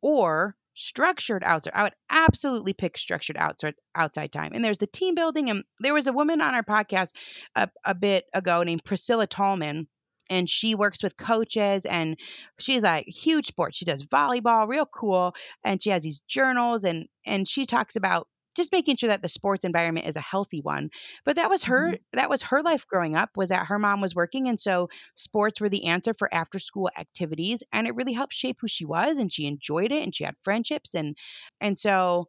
or structured outside i would absolutely pick structured outside outside time. And there's the team building and there was a woman on our podcast a, a bit ago named priscilla tallman and she works with coaches and she's a huge sport. She does volleyball real cool and she has these journals and and she talks about just making sure that the sports environment is a healthy one. But that was her mm-hmm. that was her life growing up was that her mom was working and so sports were the answer for after school activities and it really helped shape who she was and she enjoyed it and she had friendships and and so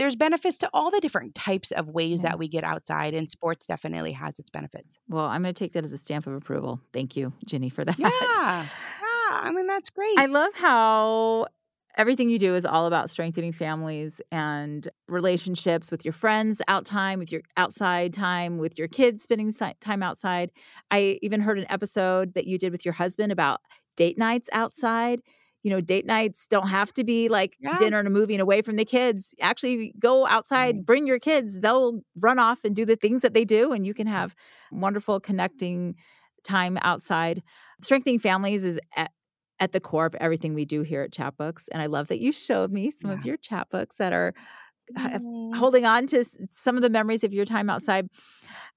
there's benefits to all the different types of ways Yeah. that we get outside and sports definitely has its benefits well i'm going to take that as a stamp of approval thank you ginny for that yeah yeah i mean that's great I love how everything you do is all about strengthening families and relationships with your friends, out time, with your outside time, with your kids spending time outside. I even heard an episode that you did with your husband about date nights outside. You know, date nights don't have to be like Yeah. dinner and a movie and away from the kids. Actually, go outside, bring your kids. They'll run off and do the things that they do, and you can have wonderful connecting time outside. Strengthening families is at, at the core of everything we do here at Chatbooks. And I love that you showed me some of Yeah. your chatbooks that are Mm. holding on to some of the memories of your time outside.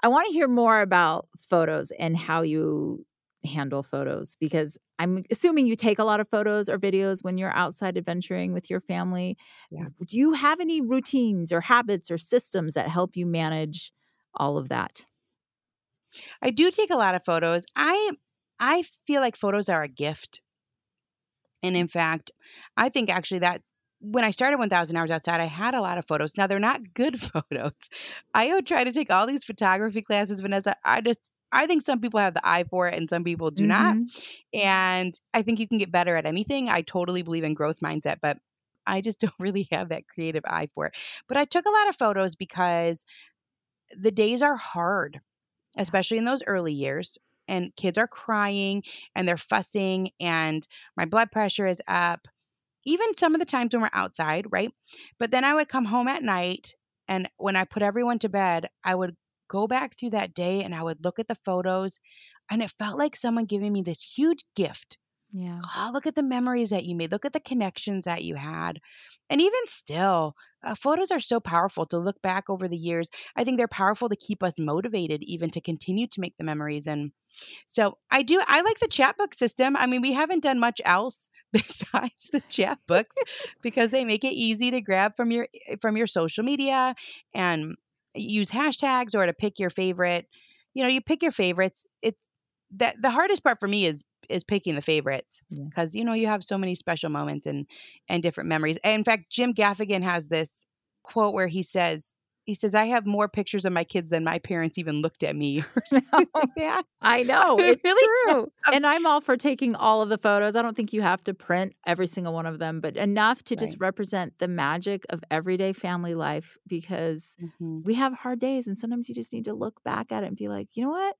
I want to hear more about photos and how you handle photos because I'm assuming you take a lot of photos or videos when you're outside adventuring with your family. Yeah. Do you have any routines or habits or systems that help you manage all of that? I do take a lot of photos. I I feel like photos are a gift. And in fact, I think actually that when I started 1000 hours outside, I had a lot of photos. Now they're not good photos. I would try to take all these photography classes, Vanessa. I just I think some people have the eye for it and some people do not. Mhm. And I think you can get better at anything. I totally believe in growth mindset, but I just don't really have that creative eye for it. But I took a lot of photos because the days are hard, especially in those early years. And kids are crying and they're fussing, and my blood pressure is up. Even some of the times when we're outside, right? But then I would come home at night, and when I put everyone to bed, I would go back through that day and I would look at the photos, and it felt like someone giving me this huge gift Yeah. oh, look at the memories that you made. Look at the connections that you had. And even still, uh, photos are so powerful to look back over the years. I think they're powerful to keep us motivated, even to continue to make the memories. And so I do, I like the chat book system. I mean, we haven't done much else besides the chat books because they make it easy to grab from your from your social media and use hashtags or to pick your favorite you know you pick your favorites it's that the hardest part for me is is picking the favorites Yeah. because you know you have so many special moments and and different memories. And in fact, Jim Gaffigan has this quote where he says he says I have more pictures of my kids than my parents even looked at me something. I know. It's really true. And I'm all for taking all of the photos. I don't think you have to print every single one of them, but enough to just represent the magic of everyday family life because Mhm. we have hard days and sometimes you just need to look back at it and be like, you know what?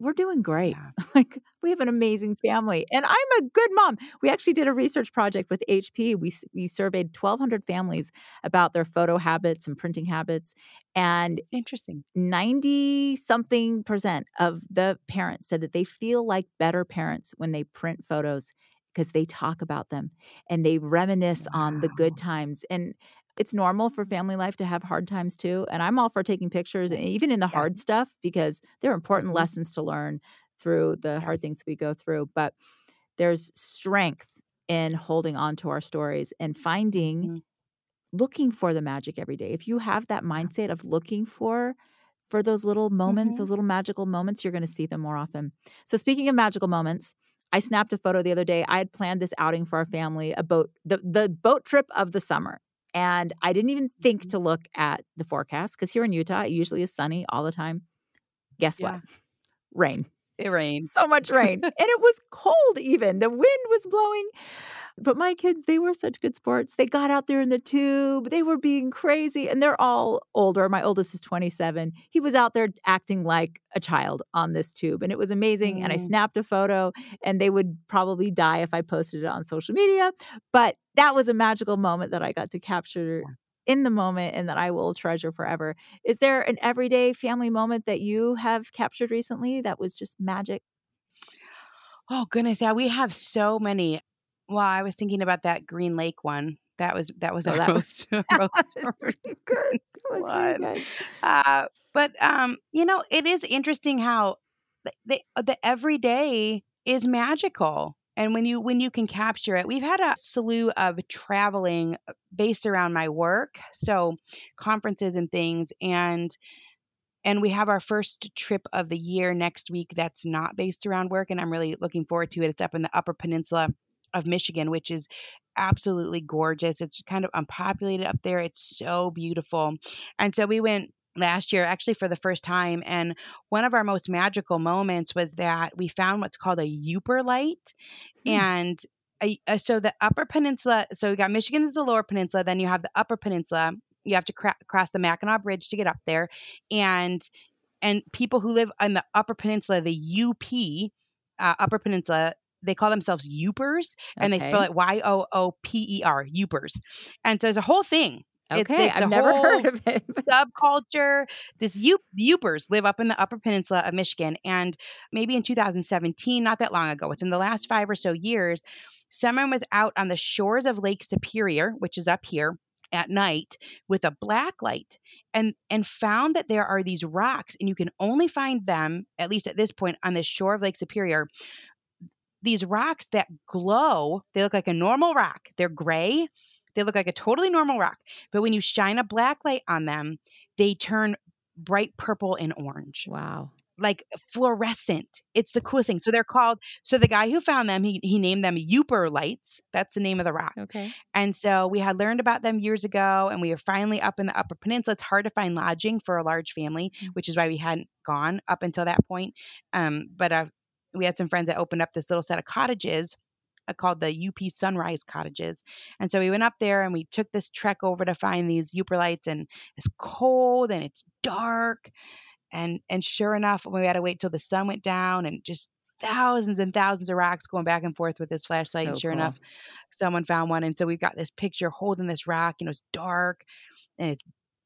We're doing great. Yeah. like we have an amazing family and I'm a good mom. We actually did a research project with HP. We we surveyed 1200 families about their photo habits and printing habits and Interesting. 90 something percent of the parents said that they feel like better parents when they print photos because they talk about them and they reminisce on the good times and it's normal for family life to have hard times too and i'm all for taking pictures and even in the hard stuff because there are important Mhm. lessons to learn through the hard things we go through but there's strength in holding on to our stories and finding Mhm. looking for the magic every day. If you have that mindset of looking for for those little moments, Mhm. those little magical moments, you're going to see them more often. So speaking of magical moments, I snapped a photo the other day. I had planned this outing for our family, a boat the the boat trip of the summer. And I didn't even think Mhm. to look at the forecast because here in Utah, it usually is sunny all the time. Guess Yeah. what? Rain It rained. so much rain. and it was cold even. The wind was blowing. But my kids, they were such good sports. They got out there in the tube. They were being crazy. And they're all older. My oldest is 27. He was out there acting like a child on this tube. And it was amazing. And I Mm. snapped a photo, and they would probably die if I posted it on social media. But that was a magical moment that I got to capture in the moment and that I will treasure forever. Is there an everyday family moment that you have captured recently that was just magic? Oh goodness, yeah, we have so many. Well, I was thinking about that Green Lake one. That was that was our that was- most, That was pretty good. That was pretty one. good. Uh, but um, you know, it is interesting how the, the the everyday is magical. And when you when you can capture it, we've had a slew of traveling uh, based around my work, so conferences and things, and and we have our first trip of the year next week that's not based around work, and I'm really looking forward to it. It's up in the Upper Peninsula of Michigan, which is absolutely gorgeous. It's kind of unpopulated up there. It's so beautiful. And so we went last year actually for the first time and one of our most magical moments was that we found what's called a Yooperlite Hmm. and a, uh, so the upper peninsula so you got michigan is the lower peninsula then you have the upper peninsula you have to cra- cross the mackinac bridge to get up there and and people who live on the upper peninsula the up uh, upper peninsula they call themselves Yoopers, and they spell it Y O O P E R, Yoopers. And so there's a whole thing. It's, Okay. it's I've a never whole heard of it. subculture. This Yoop, Yoopers live up in the Upper Peninsula of Michigan, and maybe in 2017, not that long ago, within the last five or so years, someone was out on the shores of Lake Superior, which is up here, at night with a black light and and found that there are these rocks and you can only find them at least at this point on the shore of Lake Superior these rocks that glow they look like a normal rock they're gray they look like a totally normal rock but when you shine a black light on them they turn bright purple and orange Wow. like fluorescent. It's the coolest thing. So they're called. So the guy who found them, he he named them Yooperlites. That's the name of the rock. Okay. And so we had learned about them years ago, and we are finally up in the Upper Peninsula. It's hard to find lodging for a large family, Mm. which is why we hadn't gone up until that point. Um, but uh, we had some friends that opened up this little set of cottages. uh, Called the UP Sunrise Cottages. And so we went up there and we took this trek over to find these Yooperlites, and it's cold and it's dark and and sure enough we had to wait till the sun went down and just thousands and thousands of rocks going back and forth with this flashlight So and sure cool. enough someone found one and so we've got this picture holding this rock and it was dark and it's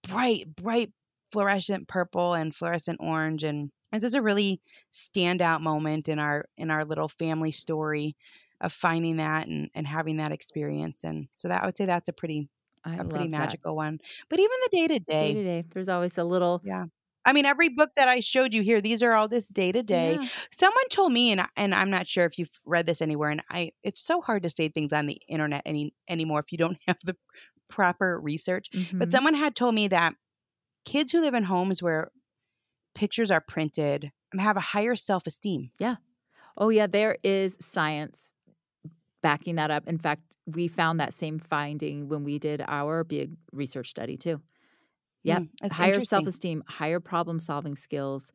bright bright fluorescent purple and fluorescent orange and it's is a really standout moment in our in our little family story of finding that and, and having that experience and so that i would say that's a pretty I a pretty that. magical one but even the day to Day day to day. There's always a little. yeah. I mean, every book that I showed you here, these are all this day to day. Someone told me, and and I'm not sure if you've read this anywhere, and I it's so hard to say things on the internet any anymore if you don't have the proper research. But Mhm. someone had told me that kids who live in homes where pictures are printed have a higher self esteem. Yeah. Oh, yeah, there is science backing that up. In fact, we found that same finding when we did our big research study, too. Yep. Mm, higher self esteem, higher problem solving skills.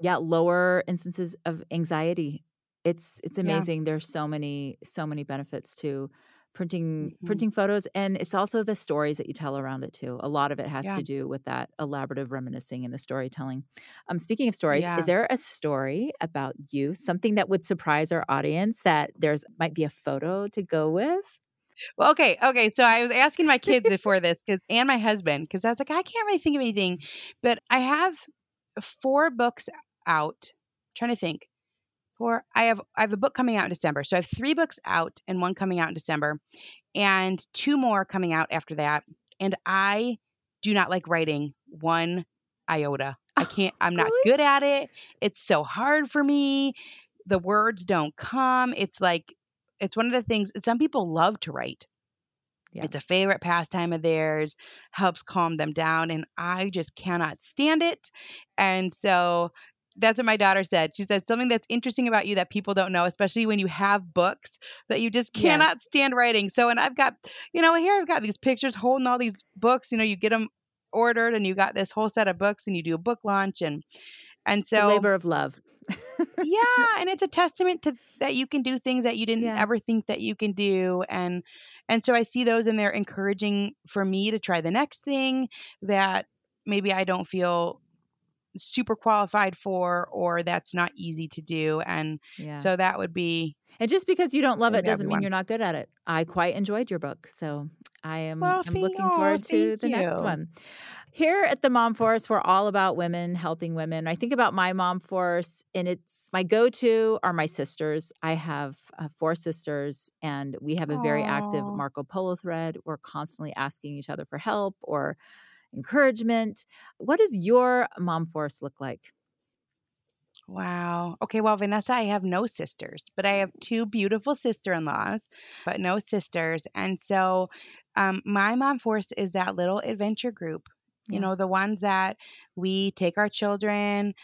Yeah, lower instances of anxiety. It's it's Yeah. amazing. There's so many so many benefits to printing Mhm. printing photos and it's also the stories that you tell around it too. A lot of it has Yeah. to do with that elaborative reminiscing and the storytelling. Um speaking of stories, Yeah. is there a story about you, something that would surprise our audience that there's might be a photo to go with? Well, okay, okay. So I was asking my kids before this, because and my husband, because I was like, I can't really think of anything, but I have four books out. trying to think. Four. I have I have a book coming out in December, so I have three books out and one coming out in December, and two more coming out after that. And I do not like writing one iota. I can't. I'm not really? good at it. It's so hard for me. The words don't come. It's like it's one of the things. Some people love to write. Yeah. It's a favorite pastime of theirs, helps calm them down. And I just cannot stand it. And so that's what my daughter said. She said something that's interesting about you that people don't know, especially when you have books that you just Yeah. cannot stand writing. So, and I've got, you know, here I've got these pictures holding all these books. You know, you get them ordered and you got this whole set of books and you do a book launch and, and so labor of love. yeah and it's a testament to that you can do things that you didn't Yeah. ever think that you can do and and so i see those and they're encouraging for me to try the next thing that maybe i don't feel super qualified for or that's not easy to do and Yeah. so that would be And just because you don't love it doesn't mean you're not good at it. I quite enjoyed your book, so I am Well, I'm looking forward to the next one. Here at the Mom Force, we're all about women helping women. I think about my Mom Force, and it's my go-to are my sisters. I have uh, four sisters, and we have a very active Marco Polo thread. We're constantly asking each other for help or encouragement. What does your Mom Force look like? Wow. Okay. Well, Vanessa, I have no sisters, but I have two beautiful sister in laws, but no sisters. And so um, my mom force is that little adventure group, you Yeah. know, the ones that we take our children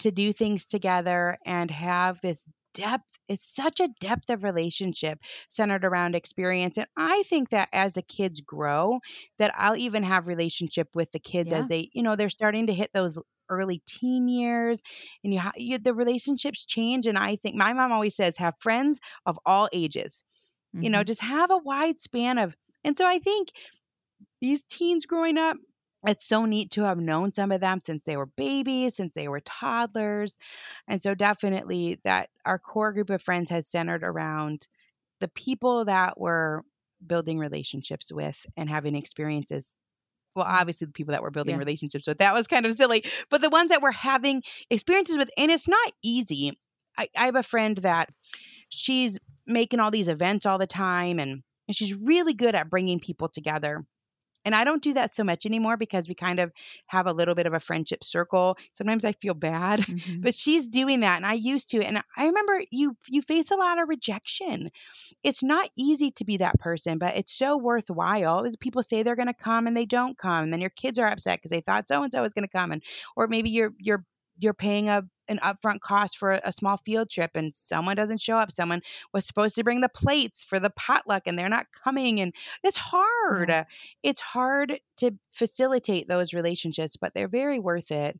to do things together and have this depth it's such a depth of relationship centered around experience and i think that as the kids grow that i'll even have relationship with the kids Yeah. as they you know they're starting to hit those early teen years and you, ha- you the relationships change and i think my mom always says have friends of all ages you know Mhm. just have a wide span of and so i think these teens growing up it's so neat to have known some of them since they were babies since they were toddlers and so definitely that our core group of friends has centered around the people that we're building relationships with and having experiences. Well mm. obviously the people that we're building Yeah. relationships with. That was kind of silly but the ones that we're having experiences with and it's not easy. I, I have a friend that she's making all these events all the time and, and she's really good at bringing people together And I don't do that so much anymore because we kind of have a little bit of a friendship circle. Sometimes I feel bad, Mhm. but she's doing that and I used to. And I remember you you face a lot of rejection. It's not easy to be that person, but it's so worthwhile. People say they're going to come and they don't come, and then your kids are upset because they thought so and so was going to come, and or maybe you're you're you're paying a an upfront cost for a, small field trip and someone doesn't show up. Someone was supposed to bring the plates for the potluck and they're not coming and it's hard. Yeah. It's hard to facilitate those relationships, but they're very worth it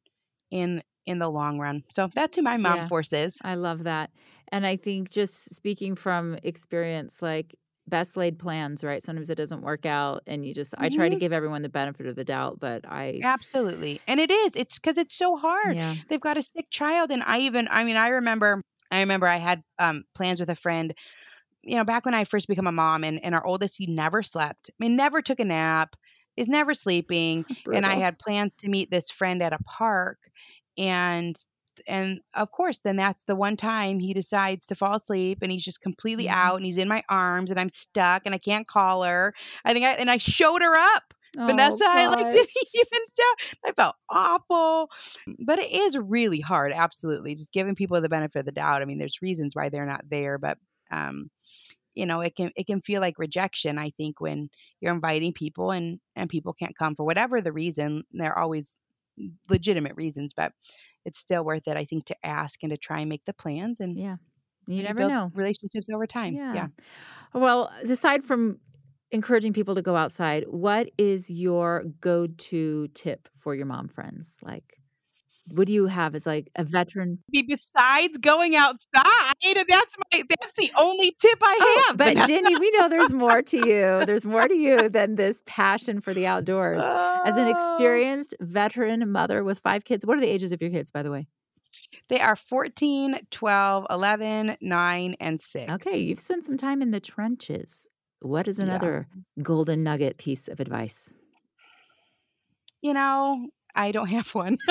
in in the long run. So that's who my mom Yeah. force is. I love that. And I think just speaking from experience, like best laid plans, right? Sometimes it doesn't work out and you just I try to Mhm. give everyone the benefit of the doubt, but I Absolutely. And it is. It's because it's so hard. yeah. They've got a sick child. And I even, I mean, I remember, I remember I had um, plans with a friend, you know, back when I first became a mom and, and our oldest, he never slept. I mean, never took a nap. He's never sleeping. And I had plans to meet this friend at a park. And and of course, then that's the one time he decides to fall asleep and he's just completely Mhm. out and he's in my arms and I'm stuck and I can't call her. I think I and I showed her up. Oh, Vanessa, I like didn't even show. I felt awful. But it is really hard, absolutely. Just giving people the benefit of the doubt. I mean, there's reasons why they're not there, but um, you know, it can it can feel like rejection, I think, when you're inviting people and and people can't come for whatever the reason. They're always legitimate reasons, but it's still worth it, I think, to ask and to try and make the plans and, Yeah. You never know. relationships over time. Yeah. Yeah. Well, aside from encouraging people to go outside, what is your go-to tip for your mom friends? Like what do you have as like a veteran besides going outside, that's my that's the only tip I Oh, have. but Vanessa. Ginny, we know there's more to you. There's more to you than this passion for the outdoors. As an Oh. experienced veteran mother with five kids, what are the ages of your kids, by the way? They are 14, 12, 11, 9, and 6. Okay, you've spent some time in the trenches. What is Yeah. another golden nugget piece of advice? You know, I don't have one.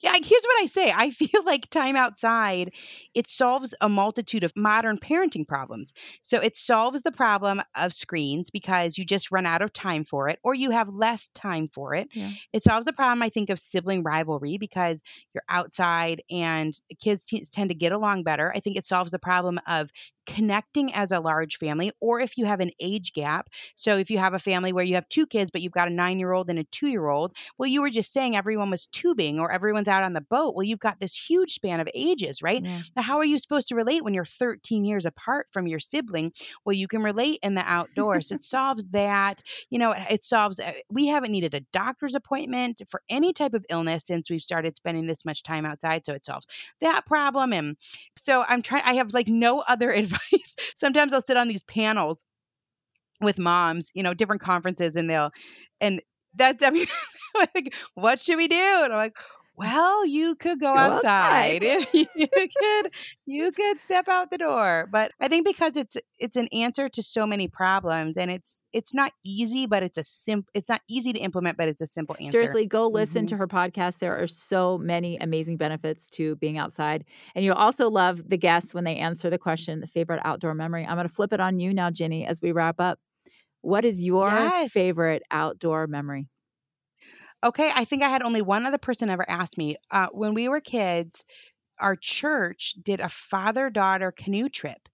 yeah, here's what I say. I feel like time outside, it solves a multitude of modern parenting problems. So it solves the problem of screens because you just run out of time for it or you have less time for it. Yeah. It solves the problem, I think, of sibling rivalry because you're outside and kids t- tend to get along better. I think it solves the problem of connecting as a large family or if you have an age gap. So if you have a family where you have two kids, but you've got a nine year old and a two year old, well, you were just saying everyone was tubing or everyone's out on the boat. Well, you've got this huge span of ages, right? Yeah. Now, how are you supposed to relate when you're 13 years apart from your sibling? Well, you can relate in the outdoors. it solves that. You know, it, it solves, uh, we haven't needed a doctor's appointment for any type of illness since we've started spending this much time outside. So it solves that problem. And so I'm trying, I have like no other advice. Sometimes I'll sit on these panels with moms, you know, different conferences, and they'll, and that's, I mean, like, what should we do? And I'm like, well, you could go Go outside. outside. you could, you could step out the door. But I think because it's, it's an answer to so many problems, and it's, it's not easy, but it's a sim, it's not easy to implement, but it's a simple answer. Seriously, go listen Mhm. to her podcast. There are so many amazing benefits to being outside. And you'll also love the guests when they answer the question, the favorite outdoor memory. I'm going to flip it on you now, Ginny, as we wrap up. What is your Yes. favorite outdoor memory? Okay, I think I had only one other person ever ask me. Uh, when we were kids, our church did a father daughter canoe trip.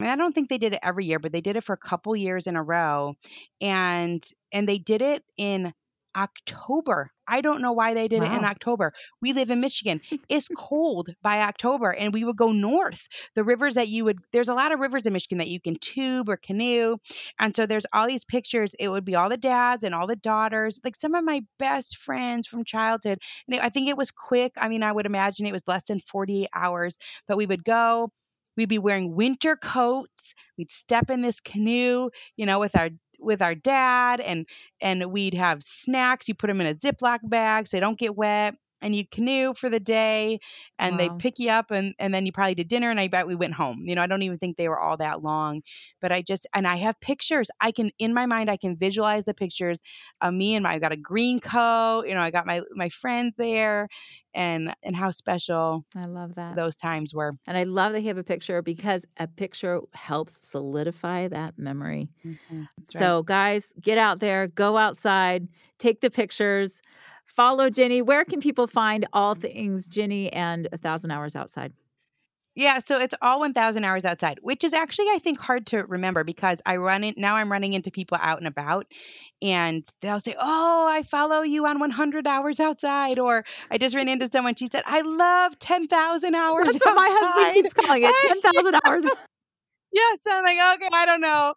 I, mean, I don't think they did it every year, but they did it for a couple years in a row, and and they did it in October. I don't know why they did it in October. We live in Michigan. It's cold by October, and we would go north. The rivers that you would there's a lot of rivers in Michigan that you can tube or canoe, and so there's all these pictures. It would be all the dads and all the daughters, like some of my best friends from childhood. And I think it was quick. I mean, I would imagine it was less than 48 hours, but we would go. We'd be wearing winter coats. We'd step in this canoe, you know, with our with our dad, and and we'd have snacks. You put them in a Ziploc bag so they don't get wet. And you canoe for the day and they pick you up and, and then you probably did dinner and I bet we went home. You know, I don't even think they were all that long. But I just and I have pictures. I can in my mind I can visualize the pictures of me and my I've got a green coat, you know, I got my my friends there and and how special I love that. those times were. And I love that you have a picture because a picture helps solidify that memory. Mhm. That's right. So, guys, get out there, go outside, take the pictures, follow Ginny. Where can people find all things Ginny and A Thousand Hours Outside? Yeah, so it's all 1000 hours outside, which is actually I think hard to remember because I run it now I'm running into people out and about and they'll say, "Oh, I follow you on 100 hours outside." Or I just ran into someone she said, "I love 10,000 hours That's what my husband keeps calling it 10,000 hours. Yes, I'm like, okay, I don't know.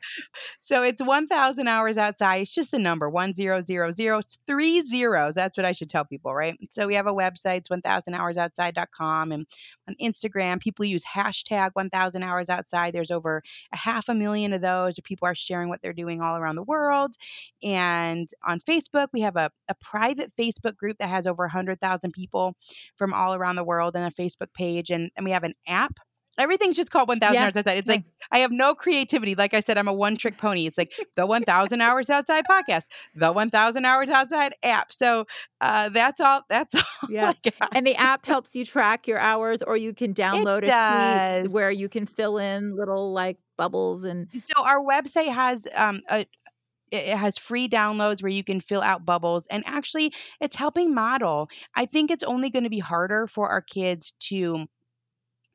So it's 1,000 hours outside. It's just the number one zero zero zero. It's three zeros. That's what I should tell people, right? So we have a website, it's 1,000hoursoutside.com, and on Instagram, people use hashtag 1,000 hours outside. There's over a half a million of those. People are sharing what they're doing all around the world. And on Facebook, we have a, a private Facebook group that has over 100,000 people from all around the world and a Facebook page, and, and we have an app. Everything's just called 1,000 Yeah. hours outside. It's Yeah. like I have no creativity. Like I said, I'm a one trick pony. It's like the 1000 hours outside podcast, the 1000 hours outside app. So uh, that's all. That's all. Yeah. And the app helps you track your hours, or you can download a does. sheet where you can fill in little like bubbles and So our website has um, a it it has free downloads where you can fill out bubbles and actually it's helping model. I think it's only going to be harder for our kids to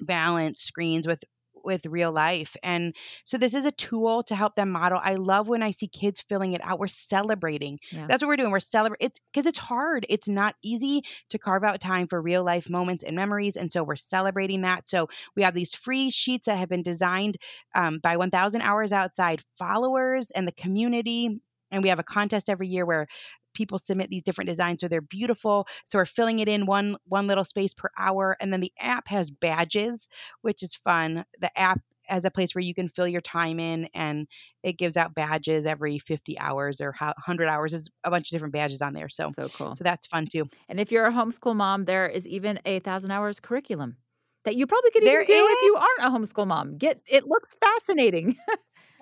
balance screens with with real life and so this is a tool to help them model i love when i see kids filling it out we're celebrating Yeah. that's what we're doing we're celebrating it's because it's hard it's not easy to carve out time for real life moments and memories and so we're celebrating that so we have these free sheets that have been designed um, by 1000 hours outside followers and the community and we have a contest every year where people submit these different designs so they're beautiful so we're filling it in one one little space per hour and then the app has badges which is fun the app has a place where you can fill your time in and it gives out badges every 50 hours or 100 hours is a bunch of different badges on there so so cool. so that's fun too And if you're a homeschool mom, there is even a thousand hours curriculum that you probably could There even do if you aren't a homeschool mom. Get it looks fascinating.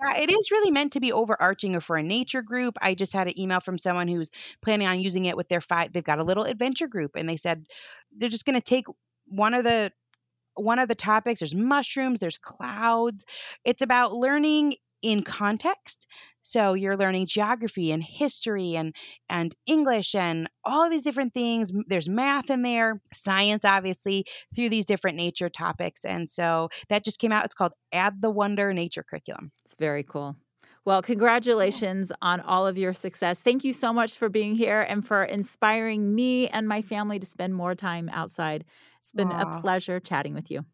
Yeah, it is really meant to be overarching or for a nature group. I just had an email from someone who's planning on using it with their five. They've got a little adventure group, and they said they're just going to take one of the one of the topics. There's mushrooms. There's clouds. It's about learning in context. So you're learning geography and history and and English and all of these different things. There's math in there, science obviously through these different nature topics. And so that just came out. It's called Add the Wonder Nature Curriculum. It's very cool. Well, congratulations on all of your success. Thank you so much for being here and for inspiring me and my family to spend more time outside. It's been a pleasure chatting with you.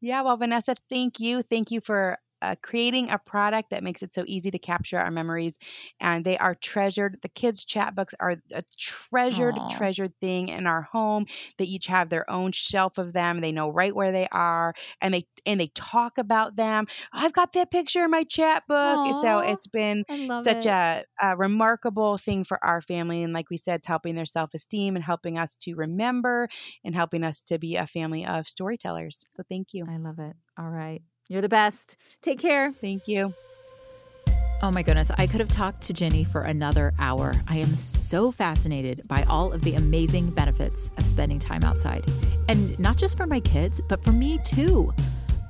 Yeah, well, Vanessa, thank you. Thank you for uh, creating a product that makes it so easy to capture our memories. And they are treasured. The kids' Chatbooks are a treasured, Aw. treasured thing in our home. They each have their own shelf of them. They know right where they are, and they and they talk about them. I've got that picture in my Chatbook. So it's been such it. a, a remarkable thing for our family. And like we said, it's helping their self esteem and helping us to remember and helping us to be a family of storytellers. So thank you. I love it. All right. You're the best. Take care. Thank you. Oh my goodness, I could have talked to Ginny for another hour. I am so fascinated by all of the amazing benefits of spending time outside. And not just for my kids, but for me too.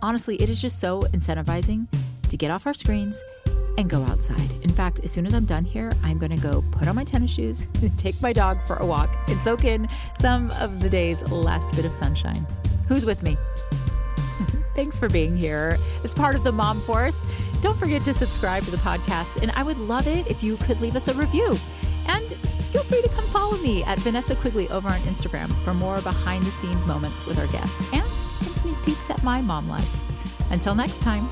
Honestly, it is just so incentivizing to get off our screens and go outside. In fact, as soon as I'm done here, I'm going to go put on my tennis shoes, take my dog for a walk, and soak in some of the day's last bit of sunshine. Who's with me? Thanks for being here as part of the Mom Forum. Don't forget to subscribe to the podcast, and I would love it if you could leave us a review. And feel free to come follow me at Vanessa Quigley over on Instagram for more behind the scenes moments with our guests and some sneak peeks at my mom life. Until next time,